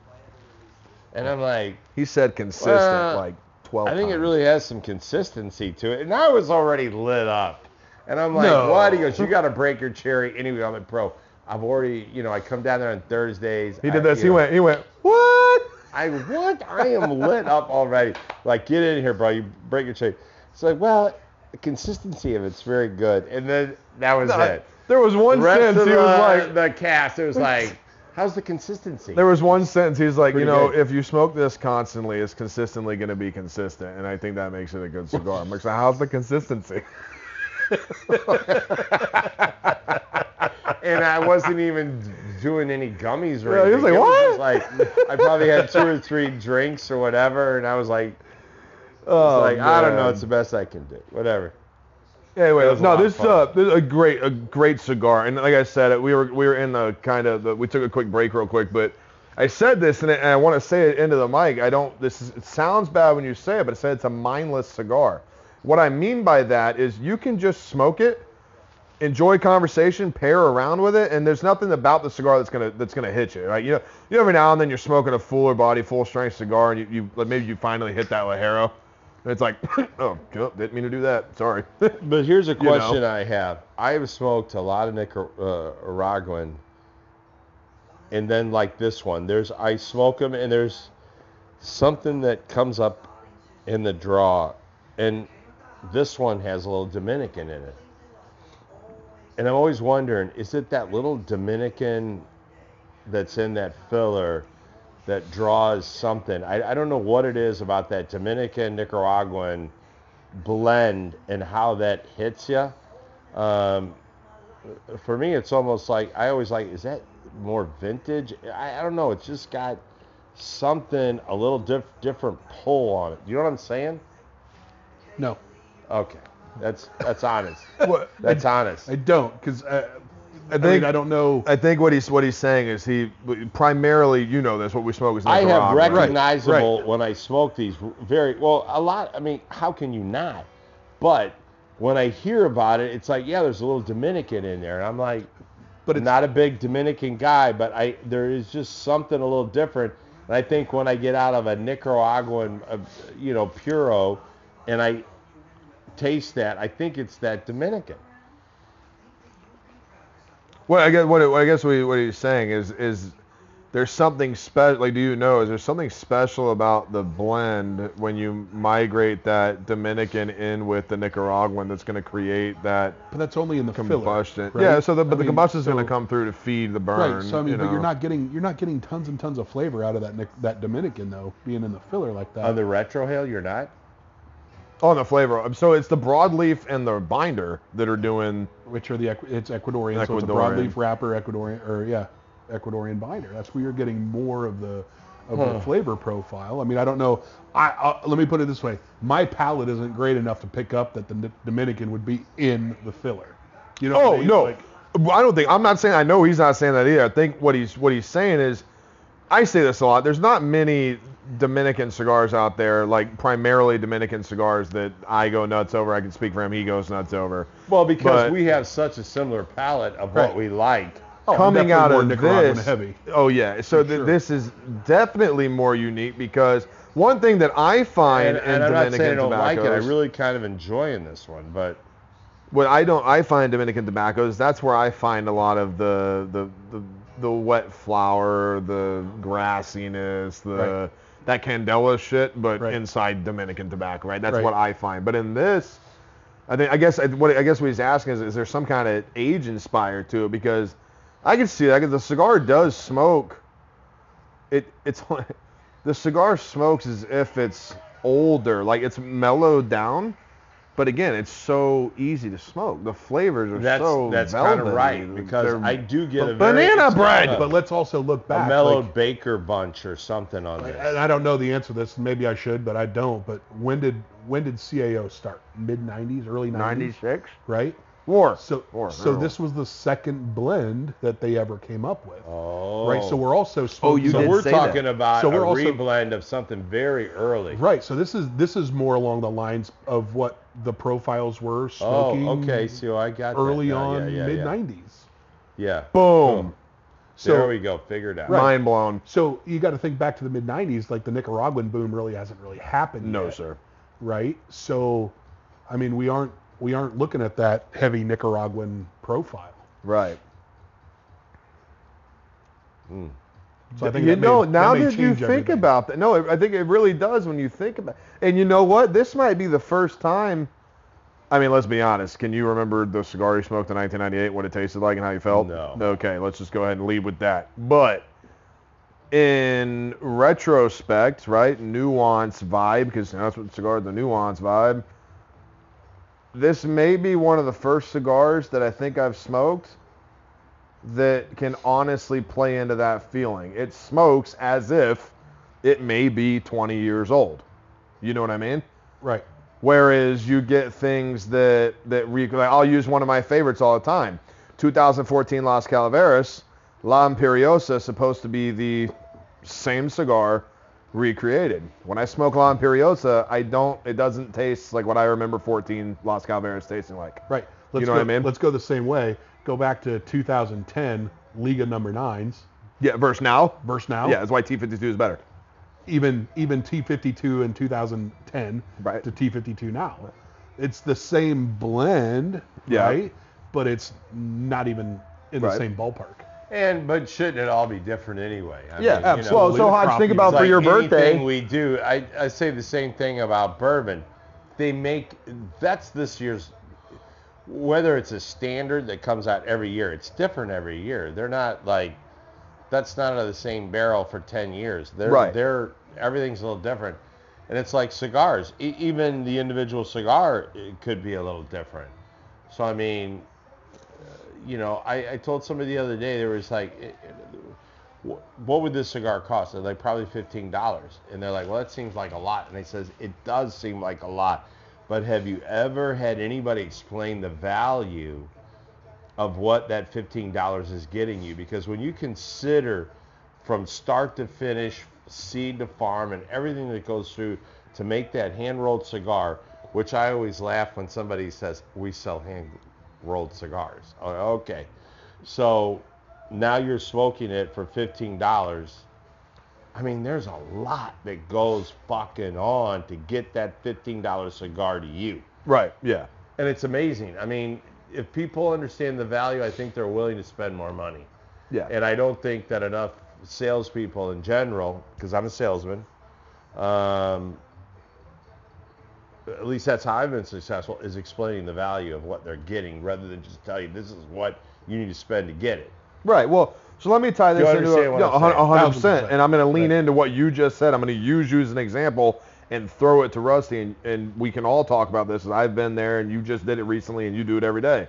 And I'm like, He said consistent Well, like 12 I think it really has some consistency to it. And I was already lit up. And I'm like, No. what? He goes, you got to break your cherry. Anyway, I'm like, bro, I've already, you know, I come down there on Thursdays. He I- did this. He know, went. He went. What? I what? I am lit up already. Like, get in here, bro. You break your chain. It's like, well, the consistency of it's very good. And then that was No, it. There was one sentence he was like. the cast, it was like, how's the consistency? There was one sentence he's like, Pretty you know, good. if you smoke this constantly, it's consistently going to be consistent, and I think that makes it a good cigar. I'm like, so how's the consistency? and I wasn't even doing any gummies or anything. Yeah, he was like, It "What?" like I probably had two or three drinks or whatever, and I was like, Oh, like I don't know, it's the best I can do. Whatever. Anyway, was no, this, uh, this is a great, a great cigar, and like I said, we were we were in the kind of the, we took a quick break real quick, but I said this and, I- and I want to say it into the mic. I don't. This is, it sounds bad when you say it, but I said it's a mindless cigar. What I mean by that is you can just smoke it, enjoy conversation, pair around with it, and there's nothing about the cigar that's gonna that's gonna hit you, right? You know, you every now and then you're smoking a fuller body, full strength cigar, and you, you like maybe you finally hit that ligero, and it's like, oh, didn't mean to do that. Sorry. But here's a know. question I have. I have smoked a lot of Nicaraguan, uh, and then like this one, there's I smoke them, and there's something that comes up in the draw, and this one has a little Dominican in it. And I'm always wondering, is it that little Dominican that's in that filler that draws something? I, I don't know what it is about that Dominican Nicaraguan blend and how that hits you. Um, for me, it's almost like I always like, is that more vintage? I, I don't know. It's just got something a little diff, different pull on it. You know what I'm saying? No, Okay, that's that's honest. What- That's honest. I don't, because uh, I, think- mean, I don't know. I think what he's what he's saying is he primarily you know that's what we smoke is I have Nicaragua. Right, recognizable when I smoke these very well. A lot. I mean, how can you not? But when I hear about it, it's like, yeah, there's a little Dominican in there, and I'm like, But but it's- not a big Dominican guy, but I there is just something a little different. And I think when I get out of a Nicaraguan, uh, you know, puro, and I taste that, I think it's that Dominican. Well, I guess what, I guess what, what he's saying is is there's something special. Like, do you know? Is there something special about the blend when you migrate that Dominican in with the Nicaraguan that's going to create that But that's only in the filler, combustion? right? Yeah. So the but I the mean, combustion's going so- to come through to feed the burn. Right. So I mean, you but you're not getting you're not getting tons and tons of flavor out of that that Dominican though, being in the filler like that. On the retrohale, you're not. On the flavor. So it's the broadleaf and the binder that are doing. which are the it's Ecuadorian, so it's a Ecuadorian. broadleaf wrapper Ecuadorian or yeah, Ecuadorian binder. That's where you're getting more of the of the flavor profile. I mean, I don't know. I uh, let me put it this way: my palate isn't great enough to pick up that the N- Dominican would be in the filler. You know? what I Oh mean? no, Like, I don't think I'm not saying I know he's not saying that either. I think what he's what he's saying is, I say this a lot. There's not many Dominican cigars out there, like primarily Dominican cigars that I go nuts over. I can speak for him. He goes nuts over. Well, because But- we have such a similar palette of Right. what we like. oh, I'm Coming out more of Nicaraguan this, heavy. oh yeah. So th- sure. this is definitely more unique because one thing that I find And, in and I'm not Dominican saying I don't like tobaccos, it. I really kind of enjoy in this one, but what I don't I find Dominican tobaccos, that's where I find a lot of the the the, the wet flower, the grassiness, the Right. that candela shit, but Right. inside Dominican tobacco, right? That's Right. what I find. But in this, I think I guess what I guess what he's asking is, is there some kind of age inspired to it? Because I can see that the cigar does smoke. It it's the cigar smokes as if it's older, like it's mellowed down. But again, it's so easy to smoke. The flavors are That's so that's kind of right because They're- I do get a But very, banana bread! But let's also look a back. mellowed like- baker bunch or something on this. and I don't know the answer to this. Maybe I should, but I don't. But when did when did CAO start? Mid '90s, early '90s, 96 right? war. So War, so no. this was the second blend that they ever came up with, Oh, right? So we're also Oh, smoking. you so did we're say that. talking about So a we're also- reblend of something very early. Right. So this is this is more along the lines of what the profiles were oh, smoking. Oh, okay. So I got Early now. on, yeah, yeah, mid '90s. Yeah. Boom. So there we go. Figured out. Right. Mind blown. so you got to think back to the mid '90s. Like the Nicaraguan boom really hasn't really happened. No, yet, sir. Right. So, I mean, we aren't we aren't looking at that heavy Nicaraguan profile. Right. Hmm. So I think you that may- know, that now may that you think about that, no, I think it really does when you think about. And you know what? This might be the first time. I mean, let's be honest. Can you remember the cigar you smoked in 1998? What it tasted like and how you felt? No. Okay, let's just go ahead and lead with that. But in retrospect, right, nuance vibe, because that's what cigar, the nuance vibe. This may be one of the first cigars that I think I've smoked that can honestly play into that feeling. It smokes as if it may be 20 years old. You know what I mean? Right. Whereas you get things that that re- like I'll use one of my favorites all the time. 2014 Las Calaveras, La Imperiosa supposed to be the same cigar recreated. When I smoke La Imperiosa, I don't. It doesn't taste like what I remember 14 Las Calaveras tasting like. Right. Let's know go, what I mean? Let's go the same way. Go back to 2010 Liga number nines Yeah, versus now. versus now. Yeah, that's why T52 is better. Even even T52 in 2010 Right. to T52 now. It's the same blend, Yeah. right? But it's not even in the same ballpark. And but shouldn't it all be different anyway? I Yeah, mean, you know, absolutely. Well, so Hodge, think about It's for like your birthday. we do. I, I say the same thing about bourbon. They make that's this year's whether it's a standard that comes out every year. It's different every year. They're not like that's not out of the same barrel for 10 years. They're Right. they're everything's a little different. And it's like cigars. E- even the individual cigar could be a little different. So I mean, you know, I, I told somebody the other day there was like, eh, eh, it- it- what would this cigar cost? They're like probably fifteen dollars, and they're like, well, that seems like a lot. And I says, it does seem like a lot, but have you ever had anybody explain the value of what that fifteen dollars is getting you? Because when you consider from start to finish, seed to farm, and everything that goes through to make that hand rolled cigar, which I always laugh when somebody says we sell hand rolled cigars. Oh, Okay, so now you're smoking it for fifteen dollars. I mean, there's a lot that goes fucking on to get that fifteen dollar cigar to you, Right. Yeah. and it's amazing. I mean, if people understand the value, I think they're willing to spend more money. Yeah. And I don't think that enough salespeople in general, because I'm a salesman, um, at least that's how I've been successful, is explaining the value of what they're getting rather than just tell you this is what you need to spend to get it. Right. Well, so let me tie this into a, what yeah, I'm a hun- saying? a hundred Thousand percent. percent. And I'm going to lean Right. into what you just said. I'm going to use you as an example and throw it to Rusty, and, and we can all talk about this. I've been there, and you just did it recently, and you do it every day.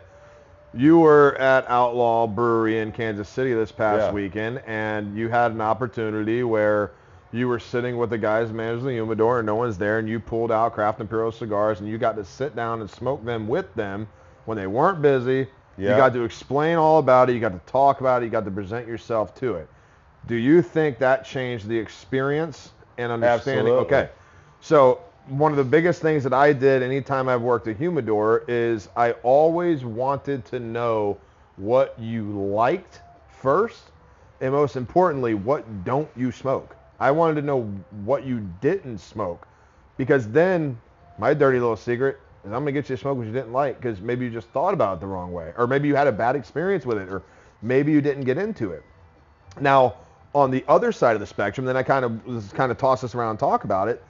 You were at Outlaw Brewery in Kansas City this past Yeah. weekend, and you had an opportunity where you were sitting with the guys managing the humidor, and no one's there, and you pulled out Craft Imperial cigars, and you got to sit down and smoke them with them when they weren't busy. Yeah. You got to explain all about it. You got to talk about it. You got to present yourself to it. Do you think that changed the experience and understanding? Absolutely. Okay. So one of the biggest things that I did anytime I've worked at Humidor is I always wanted to know what you liked first, and most importantly, what don't you smoke. I wanted to know what you didn't smoke, because then my dirty little secret is I'm gonna get you to smoke what you didn't like, because maybe you just thought about it the wrong way, or maybe you had a bad experience with it, or maybe you didn't get into it. Now, on the other side of the spectrum, then I kind of kind of toss this around and talk about it.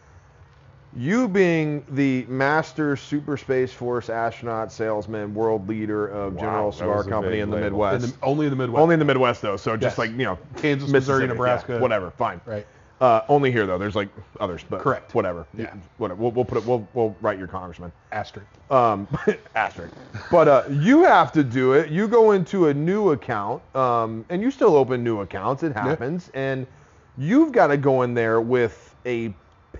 You being the master super space force astronaut salesman, world leader of Wow, General Cigar Company in the label. In Midwest. the, only in the Midwest. Only in the Midwest though, so just Yes. like you know, Kansas, Missouri, Mississippi, yeah, Nebraska. whatever, fine. Right. Uh, only here though. There's like others, but Correct. Whatever. Yeah. Whatever. We'll, we'll put it. We'll we'll write your congressman. Asterisk. Um, asterisk. But uh, you have to do it. You go into a new account, um, and you still open new accounts. It happens, and you've got to go in there with a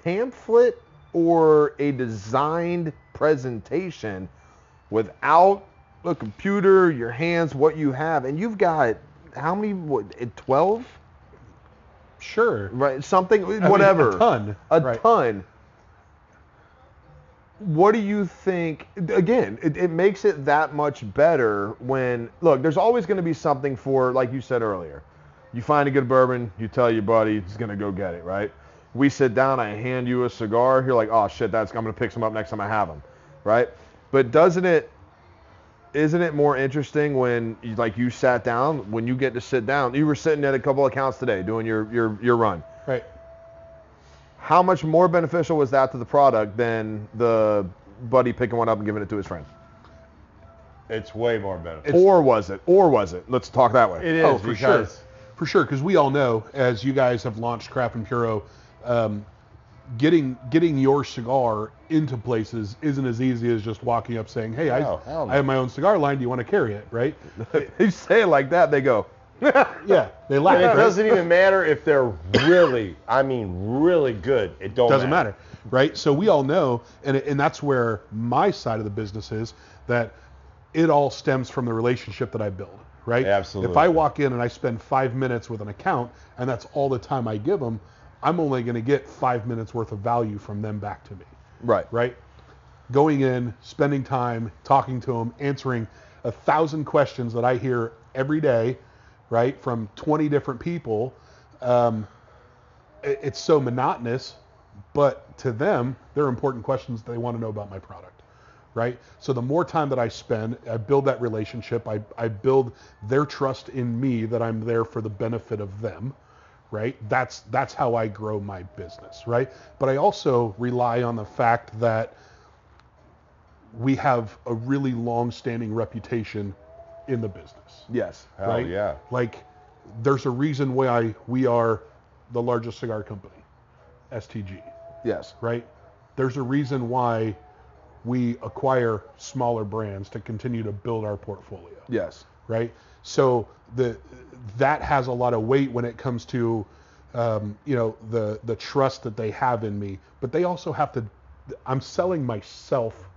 pamphlet or a designed presentation without a computer, your hands, what you have, and you've got how many? What? Eh, twelve? Sure. Right? Something. I mean, whatever. a ton. A Right. ton. What do you think? Again, it, it makes it that much better when look. There's always going to be something for, like you said earlier. You find a good bourbon, you tell your buddy, he's going to go get it, right? We sit down, I hand you a cigar, you're like, oh shit, that's I'm going to pick some up next time I have them, right? But doesn't it? Isn't it more interesting when, you, like, you sat down? When you get to sit down, you were sitting at a couple accounts today doing your your your run Right. how much more beneficial was that to the product than the buddy picking one up and giving it to his friend? It's way more beneficial. or was it? Or was it? Let's talk that way. It oh, is Oh, for sure. For sure, because we all know, as you guys have launched Craft and Puro, um, getting getting your cigar into places isn't as easy as just walking up saying, "Hey, I, No, no. I have my own cigar line. Do you want to carry it?" Right? you say it like that, they go. Yeah, they laugh. and it right? doesn't even matter if they're really, I mean, really good. It don't doesn't matter, right? So we all know, and and that's where my side of the business is that it all stems from the relationship that I build, right? Absolutely. If I walk in and I spend five minutes with an account, and that's all the time I give them, I'm only going to get five minutes worth of value from them back to me, Right. right? Going in, spending time, talking to them, answering a thousand questions that I hear every day, right, from 20 different people. Um, it- it's so monotonous, but to them, they're important questions that they want to know about my product, right? So the more time that I spend, I build that relationship. I, I build their trust in me that I'm there for the benefit of them, right? That's that's how I grow my business, right? But I also rely on the fact that we have a really long-standing reputation in the business Yes. Hell right? yeah. Like, there's a reason why we are the largest cigar company, STG, Yes. right? There's a reason why we acquire smaller brands to continue to build our portfolio, Yes. Right? So the that has a lot of weight when it comes to um, you know the the trust that they have in me, but they also have to. I'm selling myself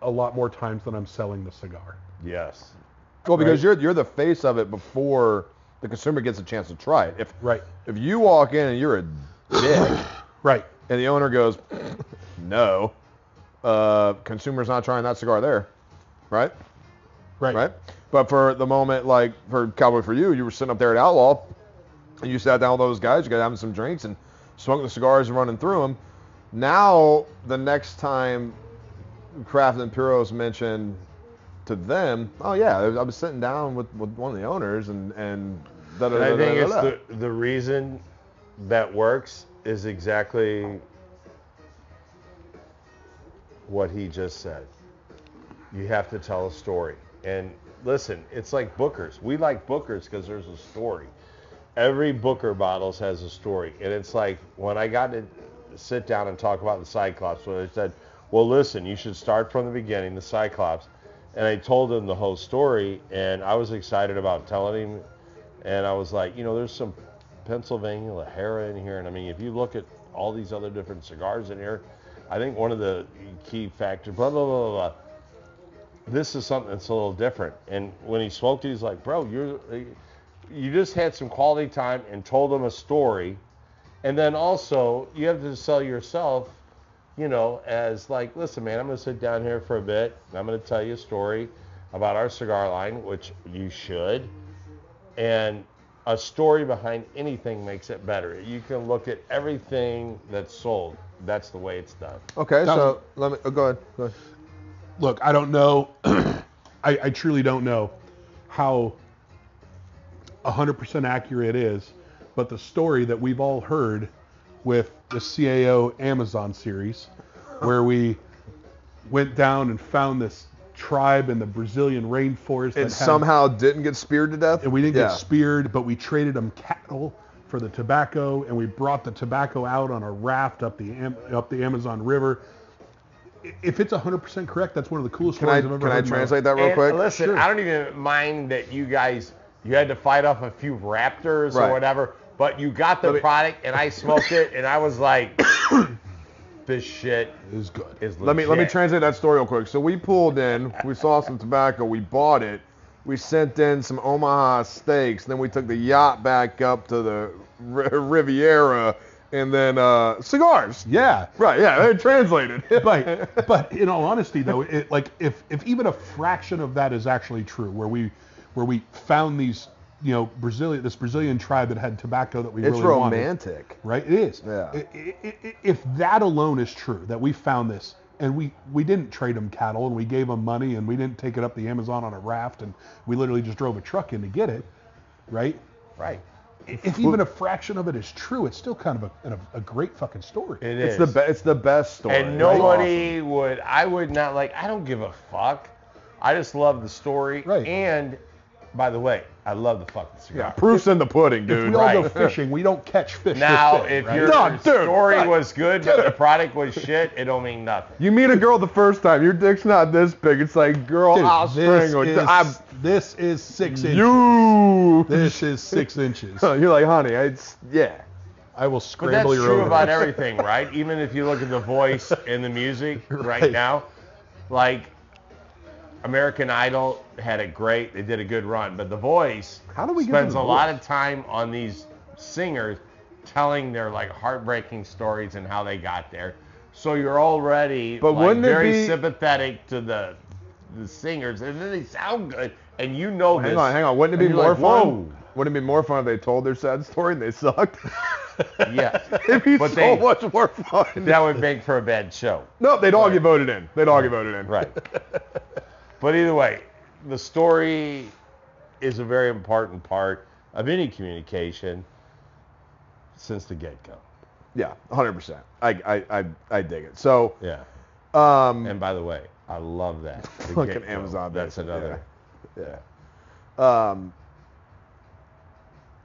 a lot more times than I'm selling the cigar. Yes. Well, because Right. you're you're the face of it before the consumer gets a chance to try it. If Right. if you walk in and you're a dick, Right. and the owner goes, no, uh, consumer's not trying that cigar there, right? Right. right? But for the moment, like for Cowboy for you, you were sitting up there at Outlaw, and you sat down with those guys, you got having some drinks and smoking the cigars and running through them. Now, the next time Craft and Puros mentioned to them, oh yeah, I was, sitting down with, with one of the owners and and. Da, da, And I think da, it's da, da. the, the reason that works is exactly what he just said. You have to tell a story. And listen, it's like Booker's. We like Booker's because there's a story. Every Booker bottles has a story. And it's like when I got to sit down and talk about the Cyclops, when I said, well, listen, you should start from the beginning, the Cyclops. And I told him the whole story, and I was excited about telling him. And I was like, you know, there's some Pennsylvania ligero in here. And I mean, if you look at all these other different cigars in here, I think one of the key factors, blah, blah, blah, blah, blah. This is something that's a little different. And when he smoked it, he's like, bro, you're, you just had some quality time and told him a story. And then also, you have to sell yourself, you know, as like, listen, man, I'm going to sit down here for a bit. And I'm going to tell you a story about our cigar line, which you should. And a story behind anything makes it better. You can look at everything that's sold. That's the way it's done. Okay, Now- so let me oh, go ahead. Go ahead. Look, I don't know. I, I truly don't know how 100% accurate it is, but the story that we've all heard with the CAO Amazon series, where we went down and found this tribe in the Brazilian rainforest And somehow didn't get speared to death. and we didn't yeah. get speared, but we traded them cattle for the tobacco, and we brought the tobacco out on a raft up the up the Amazon River. I- If it's 100% correct, that's one of the coolest Can I stories I've ever can I heard. in translate that real And quick? Listen, Sure. I don't even mind that you guys you had to fight off a few raptors Right. or whatever, but you got the me- product and I smoked it and I was like, this shit is good. is. Let me let me translate that story real quick. So we pulled in, we saw some tobacco, we bought it, we sent in some Omaha steaks, then we took the yacht back up to the R- Riviera, and then uh, cigars. Yeah. Right, yeah, they translated. but but in all honesty though it, like if if even a fraction of that is actually true where we where we found these you know brazilian this brazilian tribe that had tobacco that we it's really wanted romantic. right it is Yeah. I- I- I- if that alone is true that we found this and we we didn't trade them cattle and we gave them money and we didn't take it up the amazon on a raft and we literally just drove a truck in to get it right right. If even a fraction of it is true it's still kind of a, a, a great fucking story It It's the be- it's the best story. and It's nobody would I would not like I don't give a fuck. I just love the story. Right. And by the way, I love the fucking cigar. awesome. Proof's in the pudding, if dude. we all go fishing we don't catch fish Now, with fish, if right? your No, dude, story right. was good but the product was shit, it don't mean nothing. You meet a girl the first time, your dick's not this big. It's like, girl, Dude, I'll this, strangle you. is, I'm this is six inches. you. This is six inches. You're like, honey, it's yeah. I will scramble But scramble that's your true ovaries. about everything, right? Even if you look at the voice and the music right, Right. now, like American Idol had a great, they did a good run, but the voice How do we get to spends The a lot of time on these singers telling their like heartbreaking stories and how they got there. So you're already But like, wouldn't very be- sympathetic to the the singers, and then they sound good, and you know this. Hang on, hang on. Wouldn't it be more like, fun? Wouldn't it be more fun if they told their sad story and they sucked? Whoa, yeah, It'd be But so they- much more fun. that would make for a bad show. no, they'd all get voted in. They'd all get voted in. Right. but either way, the story is a very important part of any communication since the get-go. Yeah, 100%. I, I, I, I dig it. So, Yeah. um, And by the way, I love that. Fucking. Amazon That's another. yeah. Um,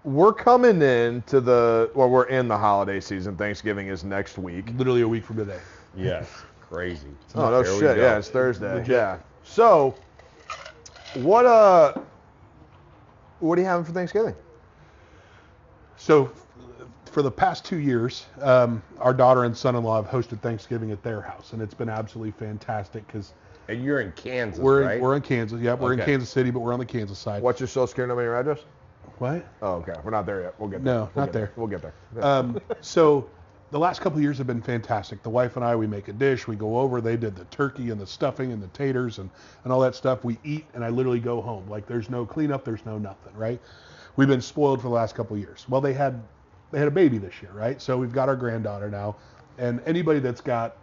we're coming in to the, well, we're in the holiday season. Thanksgiving is next week. Literally a week from today. Yes. Crazy. Oh no shit! Yeah, it's Thursday. Legit. Yeah. So, what uh, what are you having for Thanksgiving? So, for the past two years, um, our daughter and son-in-law have hosted Thanksgiving at their house, and it's been absolutely fantastic because And you're in Kansas, we're right? we're in Kansas. Yeah, we're in Okay. Kansas City, but we're on the Kansas side. What's your social security number and your address? What? Oh, okay. We're not there yet. We'll get there. No, We'll not get there. We'll get there. Um, so the last couple of years have been fantastic. The wife and I, we make a dish, we go over, they did the turkey and the stuffing and the taters and, and all that stuff. We eat and I literally go home. Like there's no cleanup, there's no nothing, right? We've been spoiled for the last couple of years. Well, they had they had a baby this year, right? So we've got our granddaughter now. And anybody that's got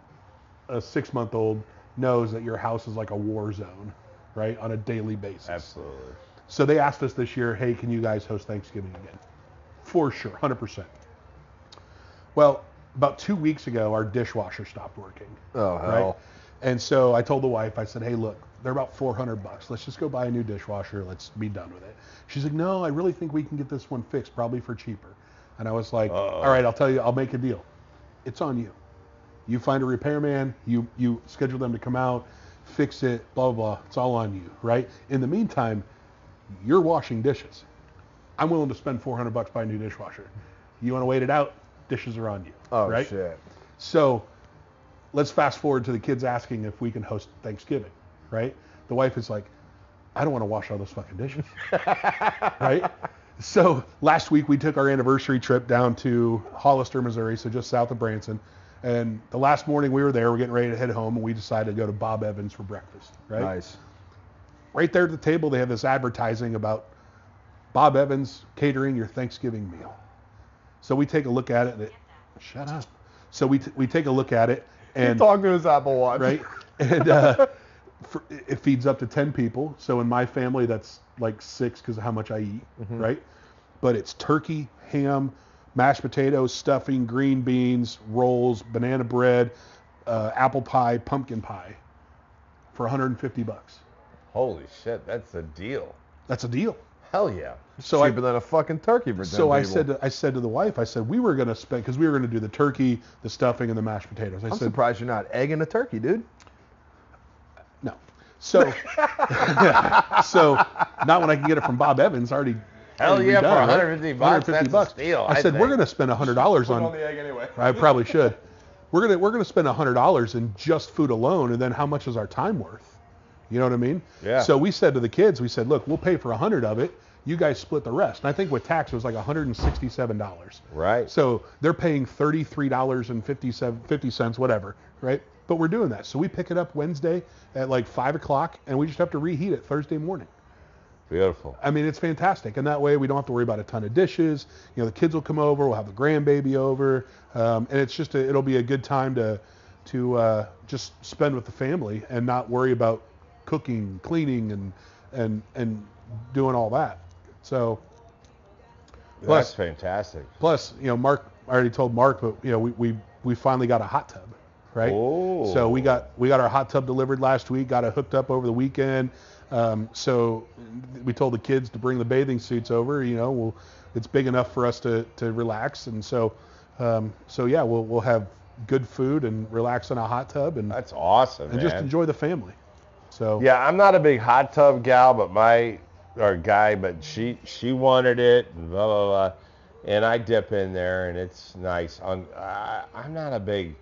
a six month old knows that your house is like a war zone, right? On a daily basis. Absolutely. So they asked us this year, hey, can you guys host Thanksgiving again? For sure, 100%. Well, about two weeks ago, our dishwasher stopped working. Oh, hell. And so I told the wife, I said, hey, look, they're about 400 bucks. Let's just go buy a new dishwasher. Let's be done with it. She's like, no, I really think we can get this one fixed, probably for cheaper. And I was like, Uh-oh. all right, I'll tell you, I'll make a deal. It's on you. You find a repairman, you you schedule them to come out, fix it, blah blah. It's all on you, right? In the meantime, you're washing dishes. I'm willing to spend 400 bucks buy a new dishwasher. You want to wait it out? Dishes are on you, Oh right? shit. So let's fast forward to the kids asking if we can host Thanksgiving, right? The wife is like, I don't want to wash all those fucking dishes, right? So last week we took our anniversary trip down to Hollister, Missouri, so just south of Branson. And the last morning we were there, we're getting ready to head home, and we decided to go to Bob Evans for breakfast, right? Nice. Right there at the table, they have this advertising about Bob Evans catering your Thanksgiving meal. So we take a look at it. And it shut up. So we, t- we take a look at it, and talking to his Apple Watch. right? And uh, for, it feeds up to 10 people. So in my family, that's like six because of how much I eat, right? But it's turkey, ham, mashed potatoes, stuffing, green beans, rolls, banana bread, uh, apple pie, pumpkin pie, for 150 bucks. Holy shit, that's a deal. That's a deal. Hell yeah. So I, Cheaper than a fucking turkey for so I people. said to, I said to the wife, I said we were gonna spend because we were gonna do the turkey, the stuffing, and the mashed potatoes. I I'm said surprised you're not egging a turkey, dude. no. So so not when I can get it from Bob Evans I already. Hell already yeah, for redone, right? 150 bucks, that's a steal, I I said we're gonna spend hundred dollars on. the egg anyway. I probably should. We're gonna we're gonna spend hundred dollars in just food alone, and then how much is our time worth? You know what I mean? Yeah. So we said to the kids, we said, look, we'll pay for a hundred of it. You guys split the rest. And I think with tax it was like hundred and sixty-seven dollars. Right. So they're paying thirty-three dollars and 57 50 cents, whatever, right? But we're doing that. So we pick it up Wednesday at like five o'clock, and we just have to reheat it Thursday morning. Beautiful. I mean, it's fantastic, and that way we don't have to worry about a ton of dishes. You know, the kids will come over, we'll have the grandbaby over, um, and it's just a, it'll be a good time to to uh, just spend with the family and not worry about cooking, cleaning, and and and doing all that. So Plus- That's fantastic. plus, you know, Mark I already told Mark, but you know, we we, we finally got a hot tub, right? Oh. So we got we got our hot tub delivered last week. Got it hooked up over the weekend. Um, so we told the kids to bring the bathing suits over. You know, we'll, it's big enough for us to, to relax. And so, um, so yeah, we'll we'll have good food and relax in a hot tub and That's awesome, and man. just enjoy the family. So Yeah, I'm not a big hot tub gal, but my or guy, but she she wanted it and blah blah blah, and I dip in there and it's nice. On I, I'm not a big.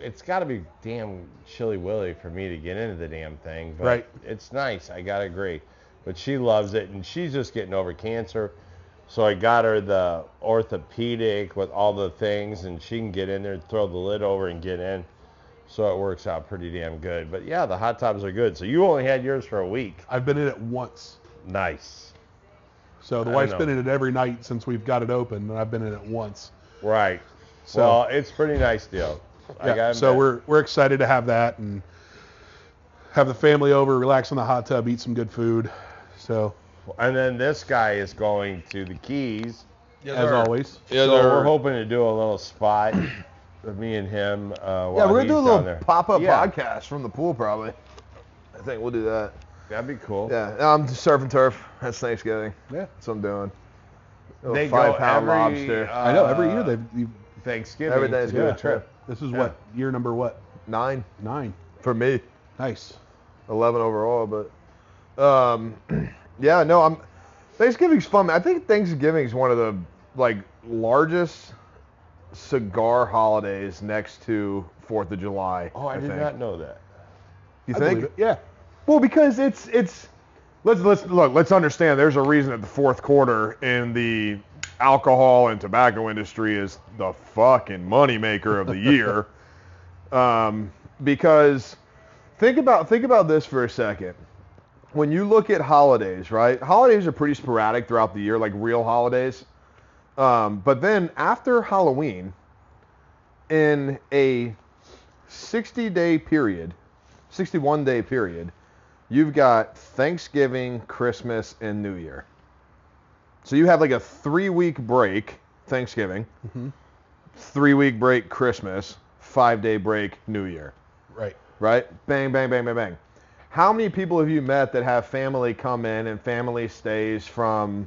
It's got to be damn chilly willy for me to get into the damn thing, but Right. it's nice. I gotta agree, but she loves it and she's just getting over cancer. So I got her the orthopedic with all the things, and she can get in there, throw the lid over, and get in. So it works out pretty damn good. But yeah, the hot tubs are good. So you only had yours for a week. I've been in it once. Nice. So the I wife's been in it every night since we've got it open, and I've been in it once. Right. So- well, it's pretty nice deal. I Yeah, got so we're we're excited to have that and have the family over, relax in the hot tub, eat some good food. So and then this guy is going to the Keys. as always, Yeah, so they're- we're hoping to do a little spot, of me and him. Uh, Yeah, we're gonna do a little pop-up Yeah, podcast from the pool, probably. I think we'll do that. That'd be cool. Yeah, I'm just surf and turf. That's Thanksgiving. yeah. That's what I'm doing. They five go pound every, lobster. uh, I know every year they've. You, Thanksgiving Every day is good. a trip. This is Yeah. what year number what Nine nine. for me. Nice. 11 overall, but um, yeah, no, I'm Thanksgiving's fun. I think Thanksgiving's one of the like largest cigar holidays next to Fourth of July. Oh, I, did think. not know that. You I think? Yeah. Well, because it's it's let's let's look. Let's understand. There's a reason that the fourth quarter in the alcohol and tobacco industry is the fucking moneymaker of the year. um, because think about think about this for a second. When you look at holidays, right? Holidays are pretty sporadic throughout the year, like real holidays. Um, but then after Halloween, in a 60 day period, 61 day period, you've got Thanksgiving, Christmas, and New Year. So you have like a three week break, Thanksgiving, mm-hmm. three week break, Christmas, five day break, New Year, Right. right? Bang, bang, bang, bang, bang. How many people have you met that have family come in and family stays from?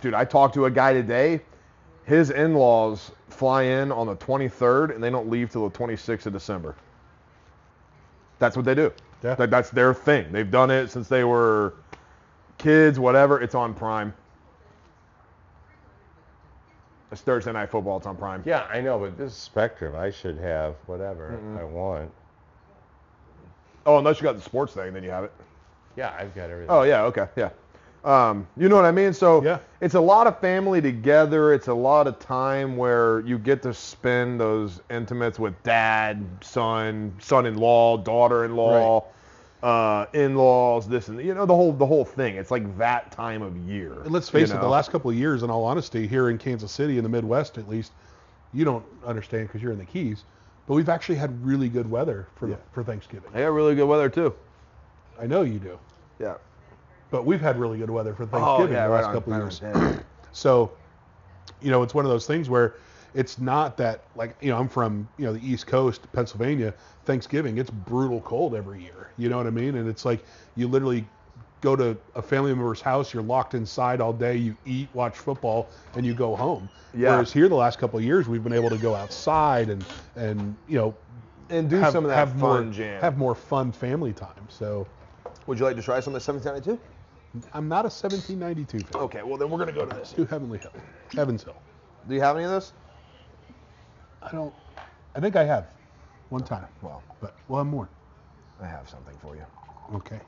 Dude, I talked to a guy today. His in laws fly in on the 23rd and they don't leave till the 26th of December. That's what they do. Yeah. That, that's their thing. They've done it since they were kids, whatever. It's on Prime. It's Thursday night football. It's on Prime. Yeah, I know, but this is Spectrum. I should have whatever I want. Oh, unless you got the sports thing, then you have it. Yeah, I've got everything. Oh yeah, okay, yeah. Um, you know what I mean? So Yeah. it's a lot of family together. It's a lot of time where you get to spend those intimates with dad, son, son-in-law, daughter-in-law, uh, in-laws, this and you know the whole the whole thing. It's like that time of year. And let's face you it, the last couple of years, in all honesty, here in Kansas City, in the Midwest at least, you don't understand because you're in the Keys, but we've actually had really good weather for Yeah. for Thanksgiving. Got really good weather too. I know you do, Yeah. but we've had really good weather for Oh Thanksgiving yeah, the right last on, couple right of years. Yeah. So, you know, it's one of those things where it's not that like you know I'm from you know the East Coast, Pennsylvania. Thanksgiving, it's brutal cold every year. You know what I mean? And it's like you literally go to a family member's house, you're locked inside all day, you eat, watch football, and you go home. Yeah. Whereas here, the last couple of years, we've been able to go outside and and you know And do have, some of that have fun more jam. have more fun family time. So Would you like to try some of the 1792? I'm not a 1792 fan. Okay, well then we're gonna go to this. To Heavenly Hill, Heaven's Hill. Do you have any of this? I don't. I think I have one time, Well, but have more. I have something for you. Okay.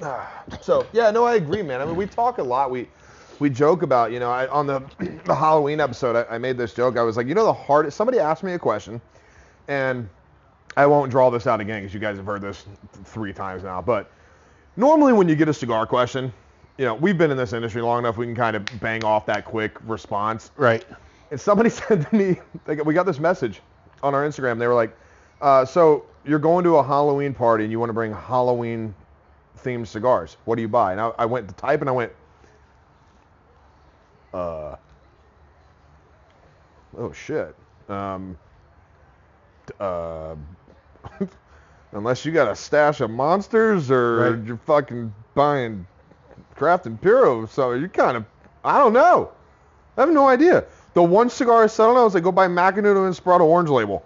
So yeah, no, I agree, man. I mean, we talk a lot. We we joke about, you know, I, on the the Halloween episode, I, I made this joke. I was like, you know, the hardest. Somebody asked me a question, and I won't draw this out again because you guys have heard this three times now. But normally, when you get a cigar question, you know, we've been in this industry long enough. We can kind of bang off that quick response. Right. And somebody said to me, got- we got this message on our Instagram. They were like, uh, "So you're going to a Halloween party and you want to bring Halloween themed cigars? What do you buy?" And I, I went to type and I went, "Uh, oh shit, um, uh, unless you got a stash of monsters or Right. you're fucking buying Craft Imperial, so you're kind of, I don't know." I have no idea. The one cigar I settled on was like, go buy Macanudo Inspirado Orange label.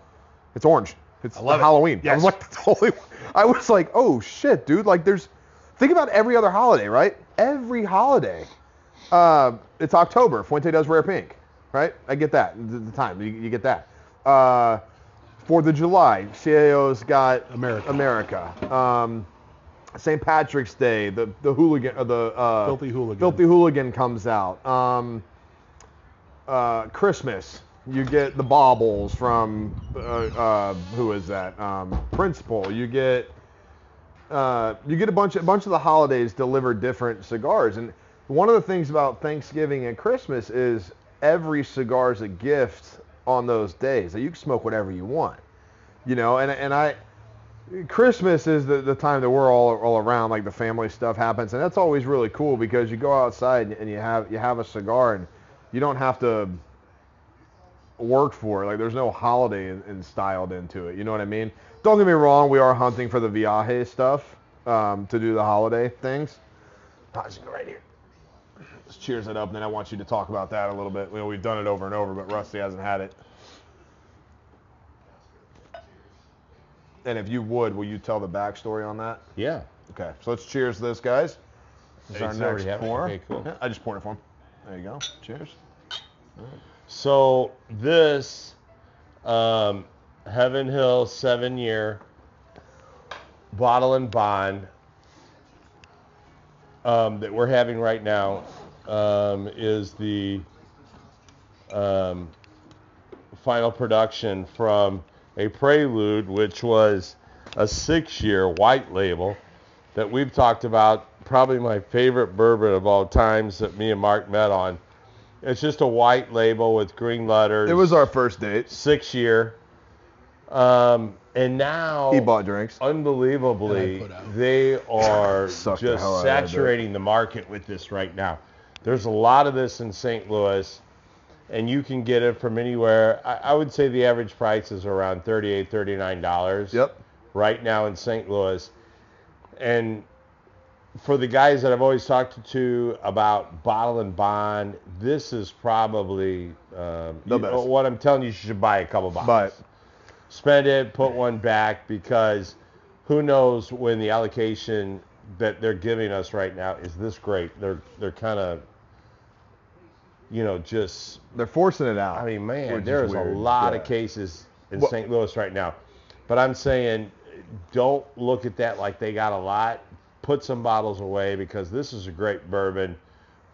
It's orange. It's love it. Halloween. I was like, that's one. I was like, oh shit, dude. Like, there's, think about every other holiday, right? Every holiday. Uh, it's October. Fuente does rare pink, right? I get that. The, the time you, you get that. Uh, Fourth of July, CAO's got America. America. Um, St. Patrick's Day, the the hooligan, uh, the uh, Filthy Hooligan. Filthy Hooligan comes out. Um, uh, Christmas, you get the baubles from uh, uh, who is that? Um, Principal. You get uh, you get a bunch a bunch of the holidays deliver different cigars, and one of the things about Thanksgiving and Christmas is every cigar is a gift on those days. So you can smoke whatever you want, you know. And and I Christmas is the, the time that we're all all around, like the family stuff happens, and that's always really cool because you go outside and you have you have a cigar and you don't have to work for it. Like there's no holiday in, in styled into it. You know what I mean? Don't get me wrong, we are hunting for the viaje stuff um, to do the holiday things. Just go right here. Let's cheers it up, and then I want you to talk about that a little bit. You know, we've done it over and over, but Rusty hasn't had it. And if you would, will you tell the backstory on that? Yeah. Okay, so let's cheers this, guys. This is our next pour. Okay, cool. Yeah, I just poured it for him. There you go. Cheers. So this um, Heaven Hill seven year bottle and bond um, that we're having right now um, is the um, final production from a Prelude, which was a six year white label that we've talked about. Probably my favorite bourbon of all times that me and Mark met on. It's just a white label with green letters. It was our first date. six year. Um, and now, He bought drinks. unbelievably, And I put out. they are Sucked the just hell out of that. saturating the market with this right now. There's a lot of this in St. Louis, and you can get it from anywhere. I, I would say the average price is around $38, $39 Yep. right now in St. Louis. And for the guys that I've always talked to about bottle and bond, this is probably um, The you- best. what I'm telling you. You should buy a couple bottles. Buy it. Spend it, put one back because who knows when the allocation that they're giving us right now is this great. They're they're kind of you know just They're forcing it out. I mean, man, there's a lot Yeah. of cases in Well- St. Louis right now. But I'm saying, don't look at that like they got a lot. Put some bottles away because this is a great bourbon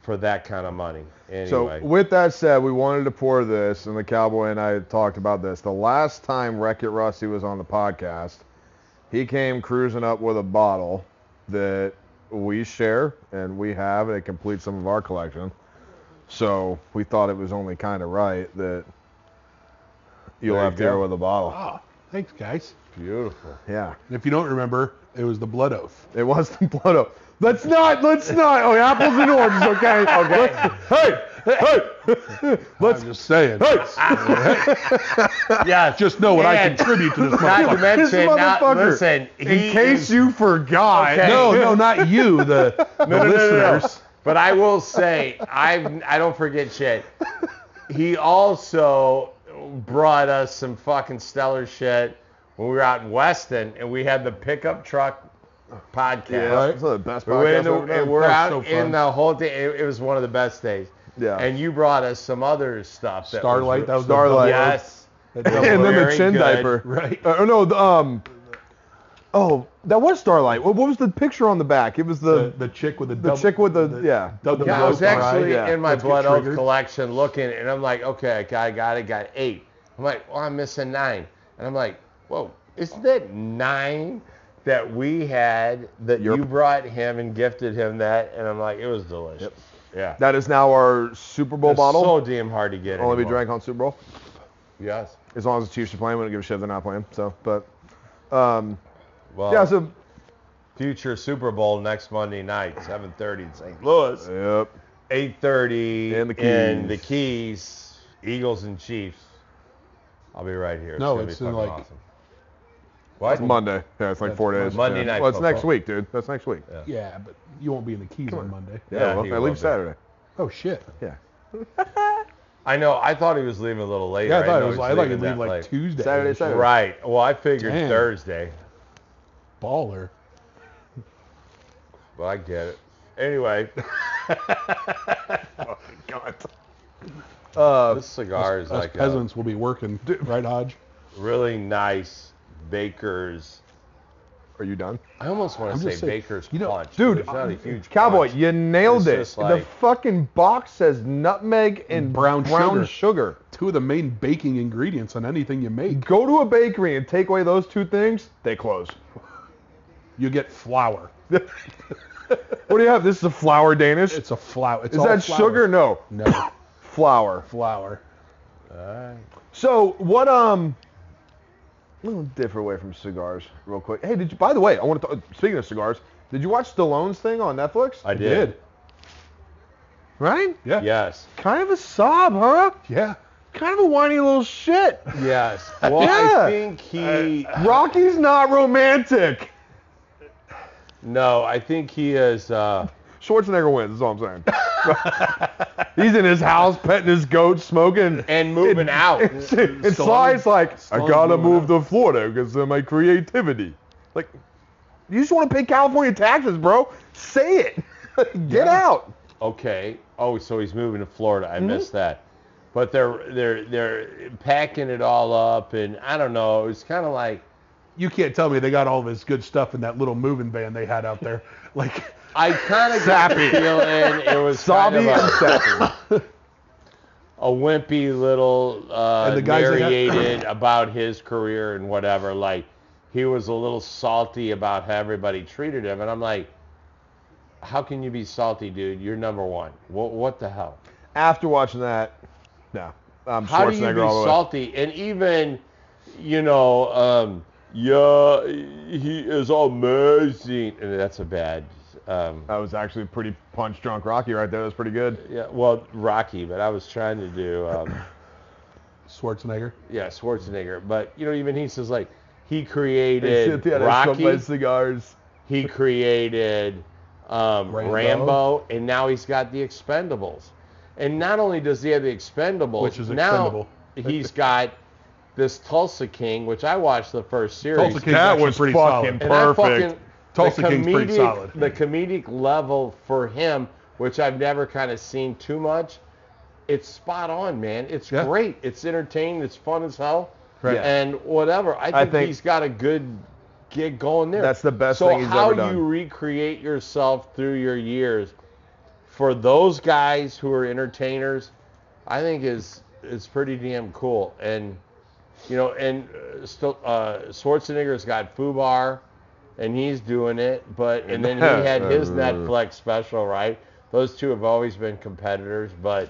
for that kind of money. Anyway, So with that said, we wanted to pour this, and the cowboy and I talked about this. The last time Wreck It Rusty was on the podcast, he came cruising up with a bottle that we share and we have, and it completes some of our collection. So we thought it was only kind of right that you There you left here go. with a bottle. Wow. Thanks, guys. Beautiful. Yeah, And if you don't remember, it was the Blood Oath. it was the blood oath. Let's not, let's not. Oh, apples and oranges, okay? Okay. hey, hey, Let's I'm just saying. Hey. Yeah, Just know what I contribute to this Not to motherfucker. mention, This not, motherfucker. listen. in case is- you forgot. Okay. No, no, not you, the, the No, no, no, no, no. listeners. But I will say, I I don't forget shit. He also brought us some fucking stellar shit when we were out in Weston and we had the pickup truck podcast. Yeah, it's the best We went podcast in the, ever and we're That out so in the whole day. It, it was one of the best days. Yeah. And you brought us some other stuff. That Starlight, that was the Starlight. yes. and then the chin good. diaper. Right. Uh, no, the, um. Oh, that was Starlight. What, what was the picture on the back? It was The, the the chick with the the double, chick with the, yeah. double Yeah, I was rope, right? actually in my Let's Blood Oath collection looking, and I'm like, okay, I got it, got eight. I'm like, well, I'm missing nine. And I'm like, whoa, isn't that nine that we had that Yep. you brought him and gifted him that? And I'm like, it was delicious. Yeah. That is now our Super Bowl It's bottle. so damn hard to get. Only be anymore. drank on Super Bowl. Yes. As long as the Chiefs are playing, we don't give a shit if they're not playing. So, but um, Well, yeah. So future Super Bowl next Monday night, 7:30 in St. Louis. yep. 8:30 In the in the Keys. Keys, Eagles and Chiefs. I'll be right here. No, gonna it's be in, fucking like- awesome. What? Monday. Yeah, it's like That's four days. Monday yeah. night Well, it's next week, dude. That's next week. Yeah. Yeah, but you won't be in the keys on Monday. Yeah, Yeah, well, I leave be. Saturday. Oh shit. Yeah. I know. I thought he was leaving a little later. Yeah, I thought know it was. I thought you'd leaving leave that like late. Tuesday. Saturday, Saturday. Right. Well, I figured Damn. Thursday, Baller. but I get it. Anyway, God. Uh, this cigar is Us like a peasants will be working, right, Hodge? really nice Baker's. are you done? I almost want to say saying, Baker's you know, punch. Dude, it's not a huge Cowboy, punch. you nailed It's it. just the fucking box says nutmeg and brown brown sugar. sugar. Two of the main baking ingredients on anything you make. Go to a bakery and take away those two things, they close. You get flour. What do you have? This is a flour Danish. It's a flour. It's is all that flour. sugar? No, No, flour. flour. Alright. So what? Um, little different away from cigars, real quick. Hey, did you? By the way, I want to. Talk, Speaking of cigars, did you watch Stallone's thing on Netflix? I did. Did. right? Yeah. Yes. Kind of a sob, huh? Yeah. Kind of a whiny little shit. Yes. Well, Yeah. I think he. Rocky's not romantic. No, I think he is. Uh, Schwarzenegger wins. That's all I'm saying. He's in his house petting his goat, smoking. and moving out. And Sly's like, I gotta move out. to Florida because of my creativity. Like, you just want to pay California taxes, bro. Say it. Get out. Okay. Oh, so he's moving to Florida. Mm-hmm. I missed that. But they're they're they're packing it all up, and I don't know. It's kind of like You can't tell me they got all of his good stuff in that little moving van they had out there. Like, I kind of got the feeling it was kind Sobby of and a, Sappy. a wimpy little uh, And the guys that got- narrated about his career and whatever. Like he was a little salty about how everybody treated him, and I'm like, how can you be salty, dude? You're number one. What what the hell? After watching that, no. I'm How do you Schwarzenegger be all the way. salty? And even, you know, um, yeah, he is amazing. And that's a bad. Um, That was actually pretty punch drunk Rocky right there. That was pretty good. yeah, well, Rocky, but I was trying to do, um, Schwarzenegger. yeah, Schwarzenegger. But you know, even he says like he created sit there, they Rocky, cigars. he created um, Rambo. Rambo. and now he's got the Expendables. And not only does he have the Expendables, Which is now expendable. he's got this Tulsa King, which I watched the first series. Tulsa King's That was pretty fucking solid. and I Perfect. fucking Tulsa the King's pretty comedic- solid. The comedic level for him, which I've never kind of seen too much, it's spot on, man. It's Yeah. great. It's entertaining. It's fun as hell. Right. And whatever. I think, I think- he's got a good gig going there. That's the best so thing he's how ever done. So how you recreate yourself through your years for those guys who are entertainers, I think is is pretty damn cool. And you know, and uh, still uh, Schwarzenegger's got Fubar, and he's doing it. But and then he had his Netflix special, right? Those two have always been competitors, but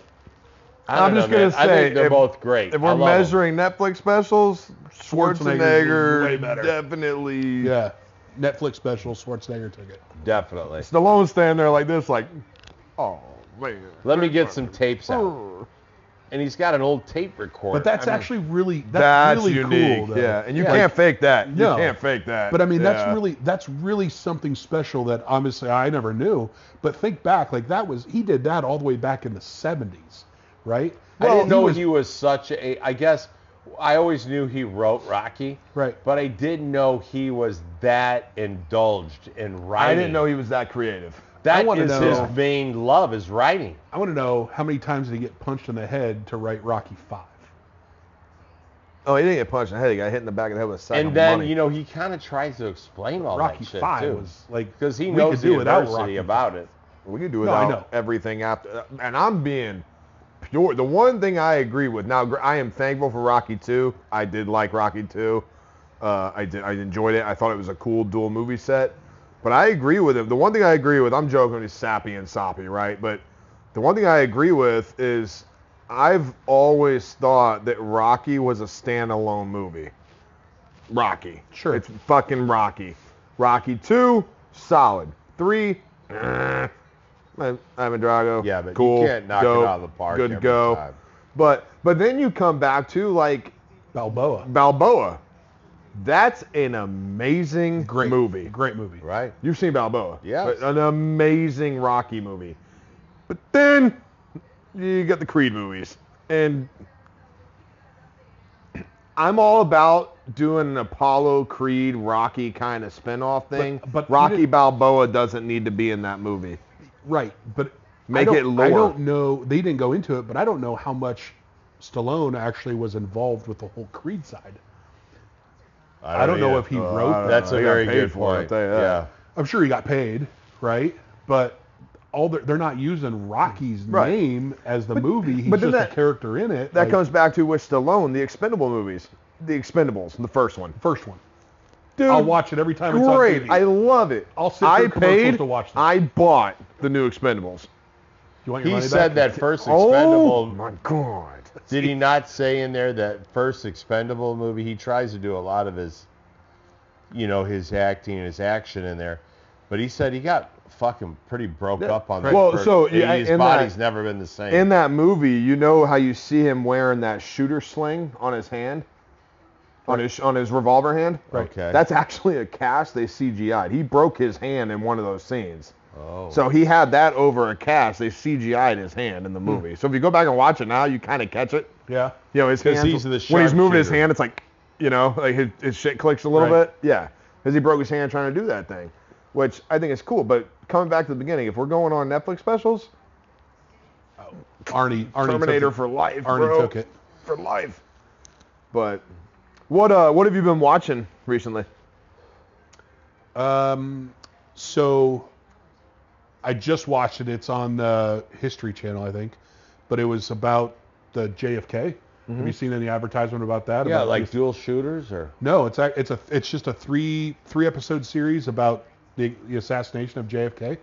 I don't I'm know, just gonna man. I say, think they're if- both great. If we're love 'em. measuring Netflix specials, Schwarzenegger's Schwarzenegger way definitely. Yeah. Netflix special. Schwarzenegger took it. definitely. Stallone standing there like this, like, oh man. Let me get some tapes out. And he's got an old tape recorder. But that's I mean, actually really that's, That's really unique. cool. though. yeah, and you Yeah. can't fake that. You No. can't fake that. But I mean, that's Yeah. really that's really something special that obviously I never knew. But think back, like that was he did that all the way back in the '70s, right? I didn't know was- he was such a. I guess I always knew he wrote Rocky, Right. But I didn't know he was that indulged in writing. I didn't know he was that creative. That wanna is know- his main love is writing. I want to know how many times did he get punched in the head to write Rocky Five? Oh, he didn't get punched in the head. He got hit in the back of the head with a sack And of then money. you know he kind of tries to explain all Rocky that shit Five too, was like because he we knows could the do without adversity Rocky about it. we can do No, I without know. everything after. And I'm being pure. The one thing I agree with now, I am thankful for Rocky 2. I did like Rocky 2. Uh, I did. I enjoyed it. I thought it was a cool dual movie set. But I agree with him. The one thing I agree with, I'm joking, he's sappy and soppy, right? But the one thing I agree with is I've always thought that Rocky was a standalone movie. Rocky. Sure. It's fucking Rocky. Rocky 2, solid. 3, eh. Ivan Drago. Yeah, but cool, you can't knock dope, it out of the park. Good go. time. But but then you come back to like Balboa. Balboa. That's an amazing Great movie. Great movie. Right. You've seen Balboa. Yes. An amazing Rocky movie. But then you got the Creed movies. And I'm all about doing an Apollo Creed Rocky kind of spin-off thing. but you Rocky Balboa doesn't need to be in that movie. Right, but Make it lore. I don't know. They didn't go into it, but I don't know how much Stallone actually was involved with the whole Creed side. I don't know if he Uh, wrote. I that. That's a They got very good for it, I'll point. tell you that. Yeah. I'm sure he got paid, right? But all they're, they're not using Rocky's Right. name as the movie. He's but then just that- a character in it. That like, comes back to with Stallone, the Expendable movies. The Expendables, the first one. first one. Dude, I'll watch it every time it's Great. on TV. I love it. I'll sit I paid, to watch them. I bought the new Expendables. you want your He money said back? that first Expendable. Oh expendable. my god. Did he not say in there that first expendable movie? He tries to do a lot of his, you know, his acting and his action in there, but he said he got fucking pretty broke Yeah. up on that. Well, first- so, yeah, his body's that- never been the same. In that movie, you know how you see him wearing that shooter sling on his hand, on his on his revolver hand. Okay. That's actually a cast they CGI'd. He broke his hand in one of those scenes. Oh. So he had that over a cast. They CGI'd his hand in the movie. So if you go back and watch it now, you kind of catch it. yeah. You know, his hands, he's the when he's moving his sharpshooter. hand, it's like, you know, like his, his shit clicks a little Right. bit. Yeah, because he broke his hand trying to do that thing, which I think is cool. But coming back to the beginning, if we're going on Netflix specials, Arnie. Arnie Terminator took it. for life, Arnie bro. took it. for life. But what uh, what have you been watching recently? Um, so I just watched it. It's on the History Channel, I think, but it was about the JFK. Have you seen any advertisement about that? yeah, About like the- dual shooters or no, it's a, it's a it's just a three three episode series about the, the assassination of JFK.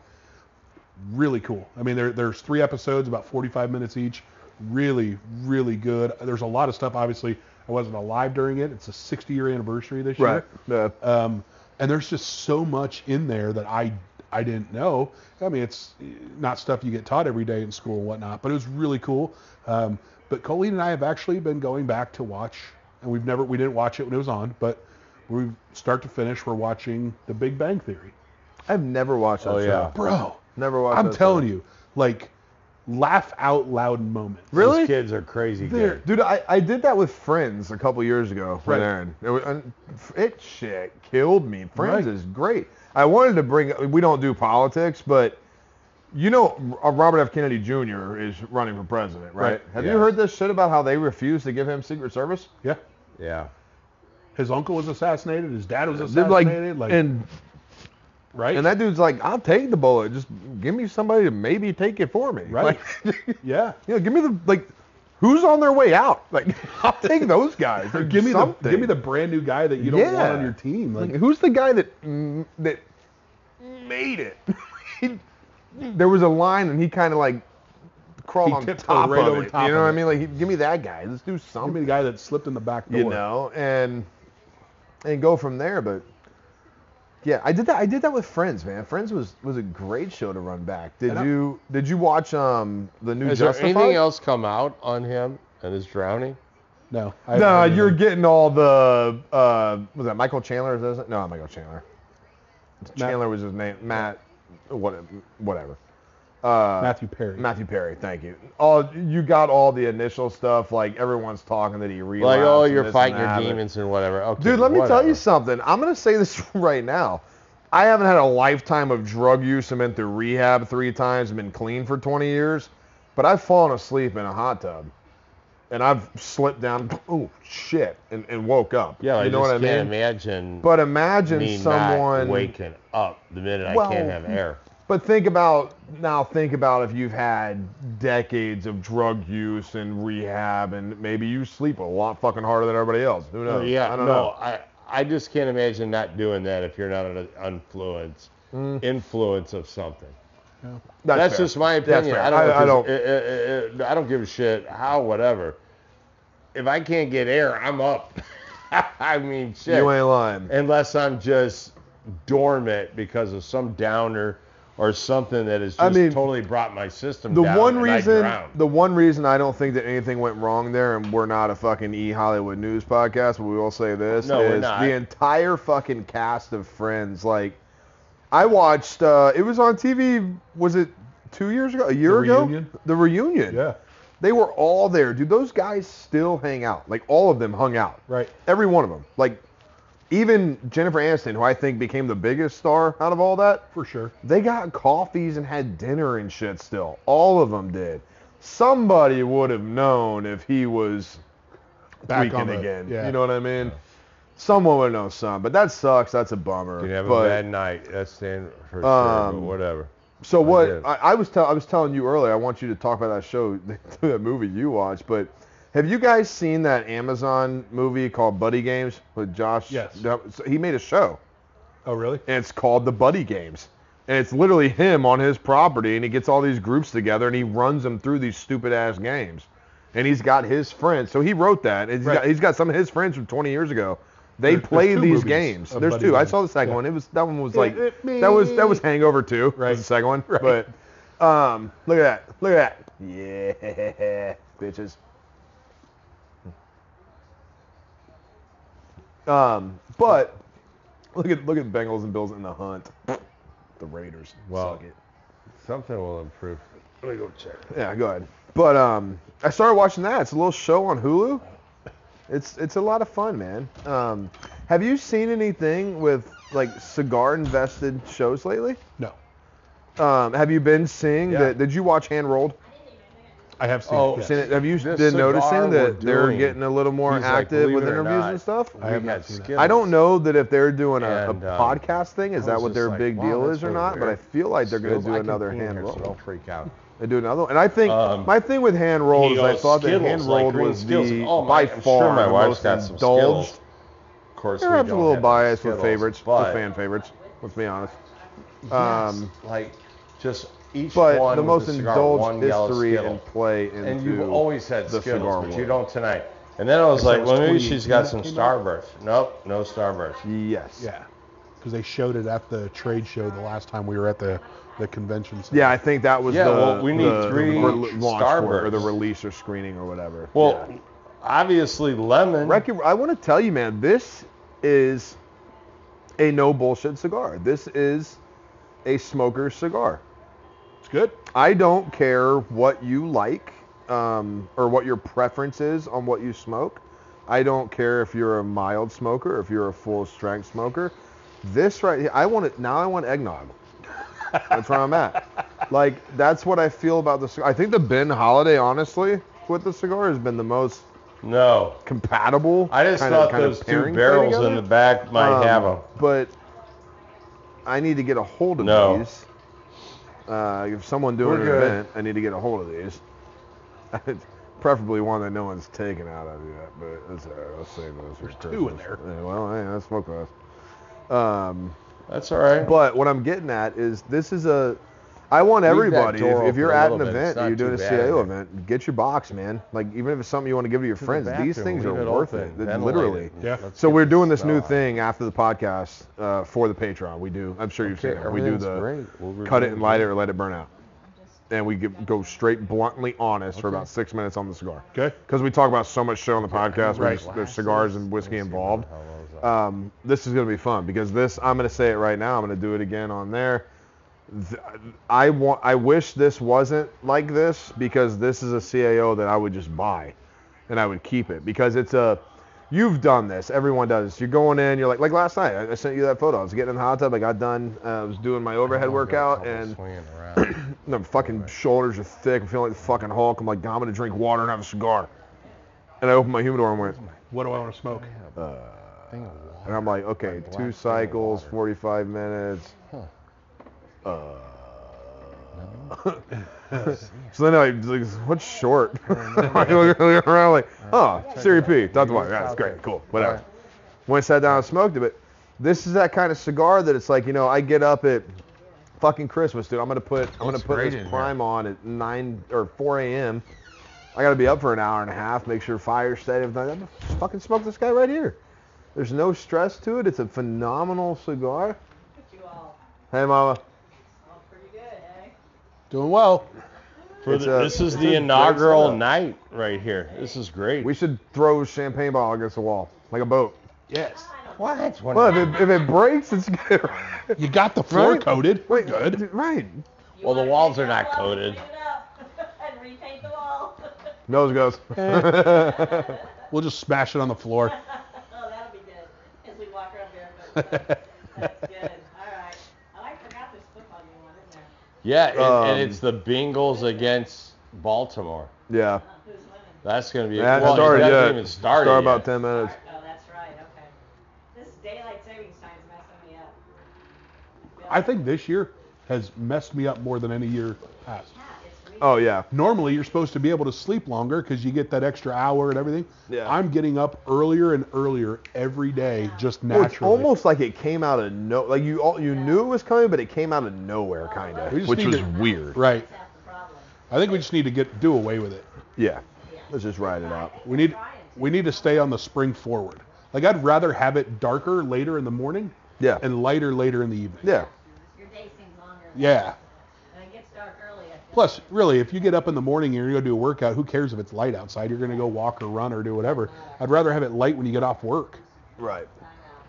Really cool. I mean, there, there's three episodes, about 45 minutes each. Really, really good. There's a lot of stuff. Obviously, I wasn't alive during it. It's a 60 year anniversary this year. Right. Yeah. Um, and there's just so much in there that I I didn't know. I mean, it's not stuff you get taught every day in school and whatnot, but it was really cool. Um, but Colleen and I have actually been going back to watch, and we've never we didn't watch it when it was on, but we start to finish we're watching The Big Bang Theory. I've never watched that Oh, show. yeah. Bro, Never watched. I'm that telling show. you, like laugh out loud moments. Really? Those kids are crazy They're- good. Dude, I, I did that with Friends a couple years ago. Right. Right. Aaron. It, was, it shit killed me. Friends Right. is great. I wanted to bring. We don't do politics, but you know, uh, Robert F. Kennedy Jr. is running for president, right? Right. Have Yes. you heard this shit about how they refused to give him Secret Service? Yeah. Yeah. His uncle was assassinated. His dad was They're like, assassinated. Like, and right? and that dude's like, I'll take the bullet. Just give me somebody to maybe take it for me. Right. Like, yeah. you know, give me the like. Who's on their way out? Like, I'll take those guys. Or give me Something. the give me the brand new guy that you don't want on your team. Like, Like, who's the guy that mm, that made it? He- there was a line and he kind of like crawled on top right of over it. top you know what I mean? Like, he, give me that guy. Let's do something. give me the guy that slipped in the back door. You know, and and go from there. But Yeah, I did that. I did that with Friends, man. Friends was was a great show to run back. Did And I- you did you watch um the new Has there Justified? anything else come out on him and his drowning? No. I haven't No, heard you're anything. getting all the uh was that Michael Chandler? Is that, no, not Michael Chandler. Chandler was his name. Matt, what, whatever. Uh, Matthew Perry. Matthew Perry. Thank you. All you got all the initial stuff. Like everyone's talking that he relapsed. Like, oh, and you're this fighting and your that, demons and whatever. Okay, Dude, let me tell you something. I'm gonna say this right now. I haven't had a lifetime of drug use and been through rehab three times and been clean for 20 years, but I've fallen asleep in a hot tub, and I've slipped down. Oh shit! And, and woke up. Yeah, I you know just what I can't mean. imagine But imagine me someone. not waking up the minute Well, I can't have air. But think about now. Think about if you've had decades of drug use and rehab, and maybe you sleep a lot fucking harder than everybody else. Who knows? Yeah, I don't no, know. I I just can't imagine not doing that if you're not an the influence mm. influence of something. That's, Mm. fair. just my That's opinion. fair. I don't. I, I don't. 'cause it- it- it- I don't give a shit how whatever. If I can't get air, I'm up. I mean, shit. You ain't lying. Unless I'm just dormant because of some downer or something that has just I mean, totally brought my system The down. one and I reason, drown. the one reason I don't think that anything went wrong there, and we're not a fucking e Hollywood news podcast, but we will say this: No, is the entire fucking cast of Friends. Like, I watched. uh It was on TV. Was it two years ago? A year The ago? reunion? The reunion. Yeah. They were all there, dude. Those guys still hang out. Like all of them hung out. Right. Every one of them. Like, even Jennifer Aniston, who I think became the biggest star out of all that. For sure. They got coffees and had dinner and shit still. All of them did. Somebody would have known if he was Back tweaking on the- again. yeah. You know what I mean? Someone would know some, but that sucks. That's a bummer. You have a bad night. That's stand for sure, Um, but whatever. so what? I, I was tell, I was telling you earlier. I want you to talk about that show, that movie you watched. But have you guys seen that Amazon movie called Buddy Games with Josh? Yes. He made a show. Oh, really? and it's called the Buddy Games. And it's literally him on his property, and he gets all these groups together, and he runs them through these stupid ass games. And he's got his friends. So he wrote that. He's, Right. got, he's got some of his friends from 20 years ago. They There- play these games. There's Buddy two. I saw the second Yeah. one. It was that one was like that was that was. Hangover 2. Right. Was the second one. Right. But um, look at that. Look at that. Yeah, bitches. Um, but look at look at Bengals and Bills in the hunt. The Raiders. Well, suck it. Something will improve. Let me go check. Yeah, go ahead. But um, I started watching that. It's a little show on Hulu. It's it's a lot of fun, man. Um, have you seen anything with like cigar invested shows lately? No. Um, have you been seeing Yeah. that? Did you watch Hand Rolled? I have seen Oh, yes. Seen it? Have you This been noticing that they're doing, getting a little more he's like, active with interviews not, and stuff? I have not seen I don't know that if they're doing a, And, a um, podcast thing, is that what their like, big wow, deal is or so not? But I feel like they're going to do I another hand roll. So don't freak out. They do another one. And I think Um, my thing with hand rolled He is I goes, thought that Skittles, hand like rolled green was Skittles. the Oh, my- by I'm far sure my wife's got some indulged. Skittles. Of course, They're we perhaps a little have biased with favorites, but with fan favorites. Let's be honest. yes, Um, like just each but one the most a cigar, indulged yellow history Skittle. and play into and you've always had the Skittles, cigar but you don't tonight. And then I was like, was well, maybe she's 2018 got some? Starburst. Nope, no Starburst. Yes. Yeah. Because they showed it at the trade show the last time we were at the, the convention. center. Yeah, I think that was Yeah, the, well, we need the, three the re- launch for it, or the release or screening or whatever. Well, Yeah. obviously lemon. Recky, I want to tell you, man, this is a no bullshit cigar. This is a smoker's cigar. It's good. I don't care what you like um, or what your preference is on what you smoke. I don't care if you're a mild smoker or if you're a full strength smoker. This right here, I want it now. I want eggnog. That's where I'm at. Like that's what I feel about the cigar. I think the Ben Holiday, honestly, with the cigar has been the most no, compatible. I just thought kinda those two barrels in the back might Um, have them. But I need to get a hold of No. these. Uh, if someone doing We're an good. event, I need to get a hold of these. Preferably one that no one's taken out of yet, but that's all right. I'll save those for There's two in there. Yeah, well, hey, that's smoke glass. Um, That's all right. but what I'm getting at is this is a. I want Leave that everybody. door If, if you're open a at an little bit. It's event, not you're doing too a bad CAO here. event, get your box, man. Like even if it's something you want to give to your To the friends, these bathroom, things are leave it worth open, it. ventilate Literally. it. Yeah. Let's So get we're the doing this smell new out. thing after the podcast uh, for the Patreon. We do. I'm sure you've seen it. We do everything's the great. We'll cut it review and light it or let it burn out, and we get, go straight bluntly honest for about six minutes on the cigar. Okay. Because we talk about so much shit on the podcast. where Right. There's, there's cigars and whiskey involved. how those are. Um, this is going to be fun because this. I'm going to say it right now. I'm going to do it again on there. Th- I want. I wish this wasn't like this because this is a CAO that I would just buy, and I would keep it because it's a. You've done this. Everyone does. You're going in. You're like like last night. I, I sent you that photo. I was getting in the hot tub. I got done. Uh, I was doing my overhead a workout and the fucking shoulders are thick. I'm feeling like the fucking Hulk. I'm like, I'm gonna drink water and have a cigar. And I opened my humidor and went, What do I want to smoke? Water. and I'm like, okay, two cycles, 45 minutes. Uh, so then I like, what's short? I look around like, oh, Siri P. Dr. White. Yeah, that's great. Cool. Whatever. Alright. Went sat down and smoked it. But this is that kind of cigar that it's like, you know, I get up at fucking Christmas, dude. I'm gonna put I'm gonna put this in here. prime on at nine or 4 a.m. I gotta be up for an hour and a half, make sure fire's steady. I'm gonna fucking smoke this guy right here. There's no stress to it. It's a phenomenal cigar. Look at you all. Hey, mama. All pretty good, eh? Doing well. For uh, the, a- this is the inaugural night right here. This is great. We should throw champagne bottle against the wall like a boat. Yes. what? Well, if it, if it breaks, it's good. You got the floor Right? coated. We're Wait, good. d- Right. You Well, the walls are not coated. clean and repaint the wall. Nose goes. We'll just smash it on the floor. oh, that'll be good. As we walk around barefoot. That's good. All right. Oh, I forgot there's football going on, isn't there? Yeah, and, Um, and it's the Bengals against Baltimore. yeah. Uh, who's winning? That's going to be. That well, started it hasn't yet. even started Start yet. about 10 minutes. Oh, that's right. Okay. This daylight savings time's messing me up. I think this year has messed me up more than any year past. Yeah, it's really Oh, yeah. Normally, you're supposed to be able to sleep longer because you get that extra hour and everything. Yeah. I'm getting up earlier and earlier every day, just Well, it's almost like it came out of no, like you all, you knew it was coming, but it came out of nowhere, kind of, We which need was to- weird. right. that's half the problem. I think we just need to get do away with it. Yeah. Let's just ride it out. We need we need to stay on the spring forward. Like I'd rather have it darker later in the morning Yeah. and lighter later in the evening. Yeah. Your day seems longer. Yeah. And it gets dark early. I feel. Plus, really, if you get up in the morning and you're gonna go do a workout, who cares if it's light outside? You're gonna go walk or run or do whatever. I'd rather have it light when you get off work. Right. I know.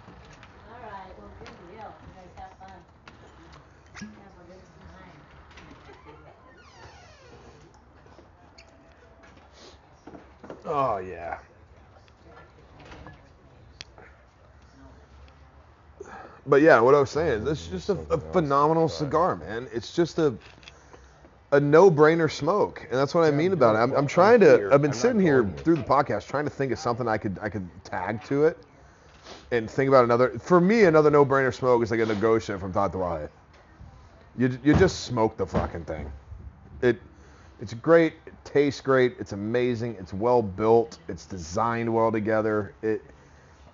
All right. Well, good deal. You guys have fun. Have a good time. Oh yeah. But yeah, what I was saying, this is just a, a phenomenal cigar, man. It's just a a no-brainer smoke, and that's what I mean about it. I'm, I'm trying to. I've been sitting here through the podcast trying to think of something I could I could tag to it, and think about another. For me, another no-brainer smoke is like a negotiation from Wyatt. You you just smoke the fucking thing. It it's great. It tastes great. It's amazing. It's well built. It's designed well together. It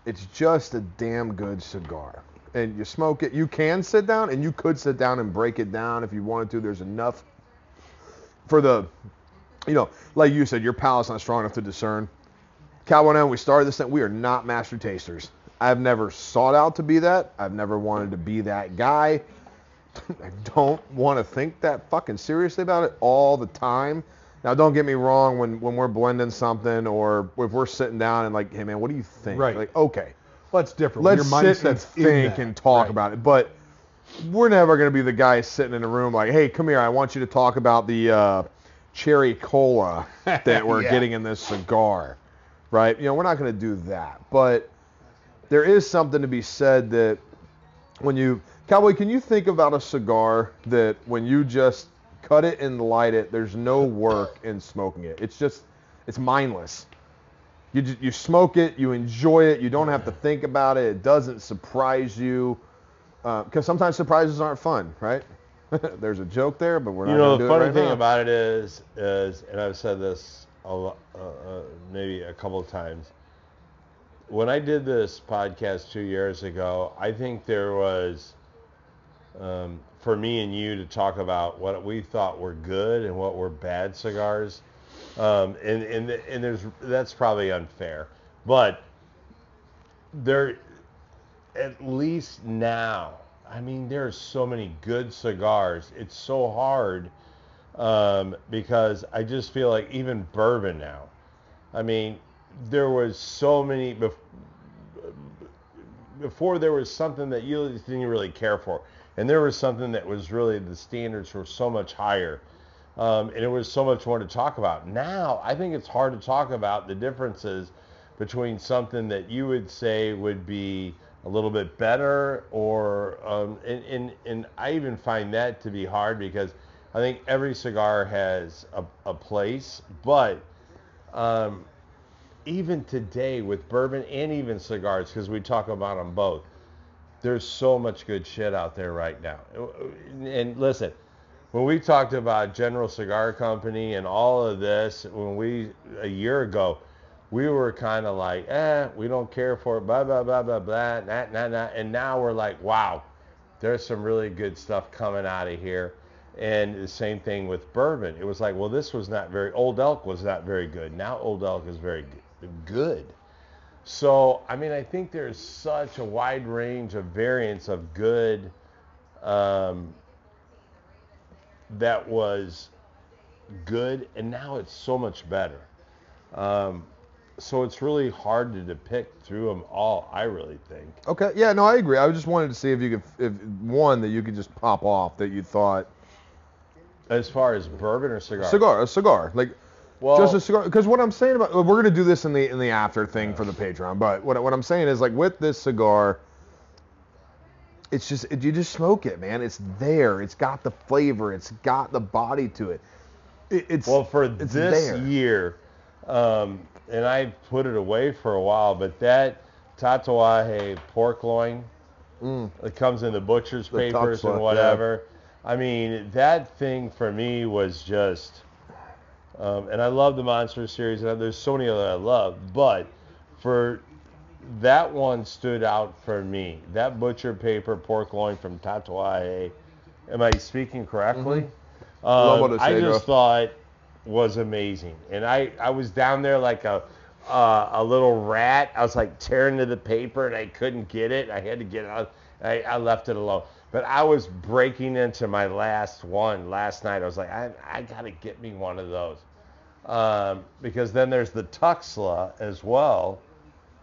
it's just a damn good cigar. And you smoke it. You can sit down, and you could sit down and break it down if you wanted to. There's enough for the, you know, like you said, your palate's not strong enough to discern. Cowboy and I, we started this thing, we are not master tasters. I've never sought out to be that. I've never wanted to be that guy. I don't want to think that fucking seriously about it all the time. Now, don't get me wrong. When when we're blending something, or if we're sitting down and like, hey man, what do you think? Right. Like, okay, Well, that's different. Let's your sit and think that. and talk Right. about it. But we're never going to be the guy sitting in a room like, hey, come here. I want you to talk about the uh, cherry cola that we're Yeah. getting in this cigar, right? You know, we're not going to do that. But there is something to be said that when you cowboy can you think about a cigar that when you just cut it and light it there's no work in smoking it it's just it's mindless you just, you smoke it you enjoy it you don't have to think about it it doesn't surprise you because sometimes surprises aren't fun right there's a joke there but we're not You know, the funny right thing now. about it is, is, and I've said this a lo- uh, uh, maybe a couple of times. When I did this podcast two years ago, I think there was um, for me and you to talk about what we thought were good and what were bad cigars. Um, and, and, and there's, that's probably unfair, but there, at least now, I mean, there are so many good cigars. It's so hard um, because I just feel like even bourbon now. I mean, there was so many bef- before there was something that you didn't really care for, and there was something that was really the standards were so much higher, um, and it was so much more to talk about. Now I think it's hard to talk about the differences between something that you would say would be a little bit better, or um, and, and and I even find that to be hard because I think every cigar has a, a place, but um, even today with bourbon and even cigars, because we talk about them both, there's so much good shit out there right now. And listen, when we talked about General Cigar Company and all of this, when we a year ago, we were kind of like, eh, we don't care for it, blah blah blah blah blah, nah nah nah, and now we're like, wow, there's some really good stuff coming out of here. And the same thing with bourbon. It was like, well, this was not very, Old Elk was not very good. Now Old Elk is very good. So, I mean, I think there's such a wide range of variants of good um, that was good, and now it's so much better. Um, so it's really hard to depict through them all, I really think. Okay. Yeah. No, I agree. I just wanted to see if you could, if one that you could just pop off that you thought As far as bourbon or cigar? cigar, a cigar, like Well, just a cigar. Because what I'm saying about we're gonna do this in the in the after thing for the Patreon, but what what I'm saying is like with this cigar, it's just it, you just smoke it, man. It's there. It's got the flavor. It's got the body to it. it it's Well, for this there. year, um, and I put it away for a while, but that Tatuaje pork loin Mm. that comes in the butcher's The papers and yeah. whatever. I mean, that thing for me was just, um, and I love the Monster series, and there's so many other I love, but for that one stood out for me. That butcher paper pork loin from Tatuaje. Am I speaking correctly? Mm-hmm. Um, I just thought was amazing, and I I was down there like a uh, a little rat. I was like tearing to the paper, and I couldn't get it. I had to get out. I, I left it alone. But I was breaking into my last one last night. I was like, I, I gotta get me one of those, um, because then there's the Tuxla as well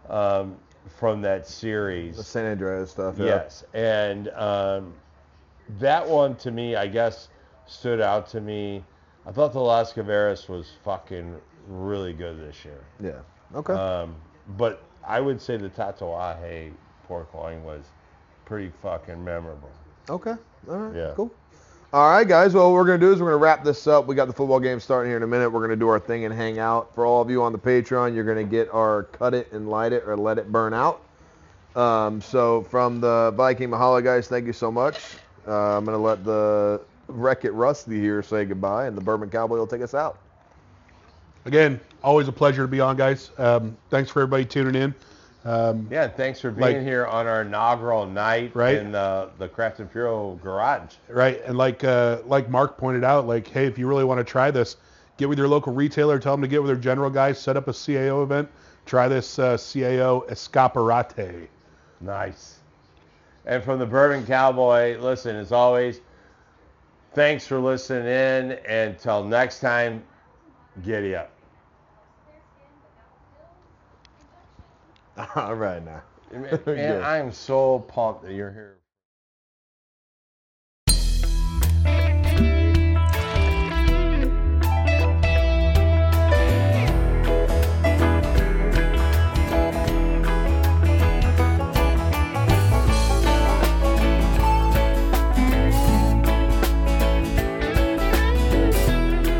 um, from that series. the San Andreas stuff. Yeah. Yes, and um, that one to me, I guess, stood out to me. I thought the Las Calaveras was fucking really good this year. Yeah. Okay. Um, but I would say the Tatuaje pork loin was pretty fucking memorable. Okay. All right. Yeah. Cool. All right, guys. Well, what we're gonna do is we're gonna wrap this up. We got the football game starting here in a minute. We're gonna do our thing and hang out. For all of you on the Patreon, you're gonna get our cut it and light it or let it burn out. Um, so from the Viking Mahala guys, thank you so much. Uh, I'm gonna let the Wreck It Rusty here say goodbye, and the Bourbon Cowboy will take us out. Again, always a pleasure to be on, guys. Um, thanks for everybody tuning in. Um, Yeah, thanks for being Like- here on our inaugural night Right. in uh, the Craft and Puro garage. right, and like uh, like Mark pointed out, like, hey, if you really want to try this, get with your local retailer, tell them to get with their general guys, set up a CAO event, try this uh, CAO Escaparate. Nice. And from the Bourbon Cowboy, listen, as always, thanks for listening in. Until next time, giddy up. All right now. Man, I'm so pumped that you're here.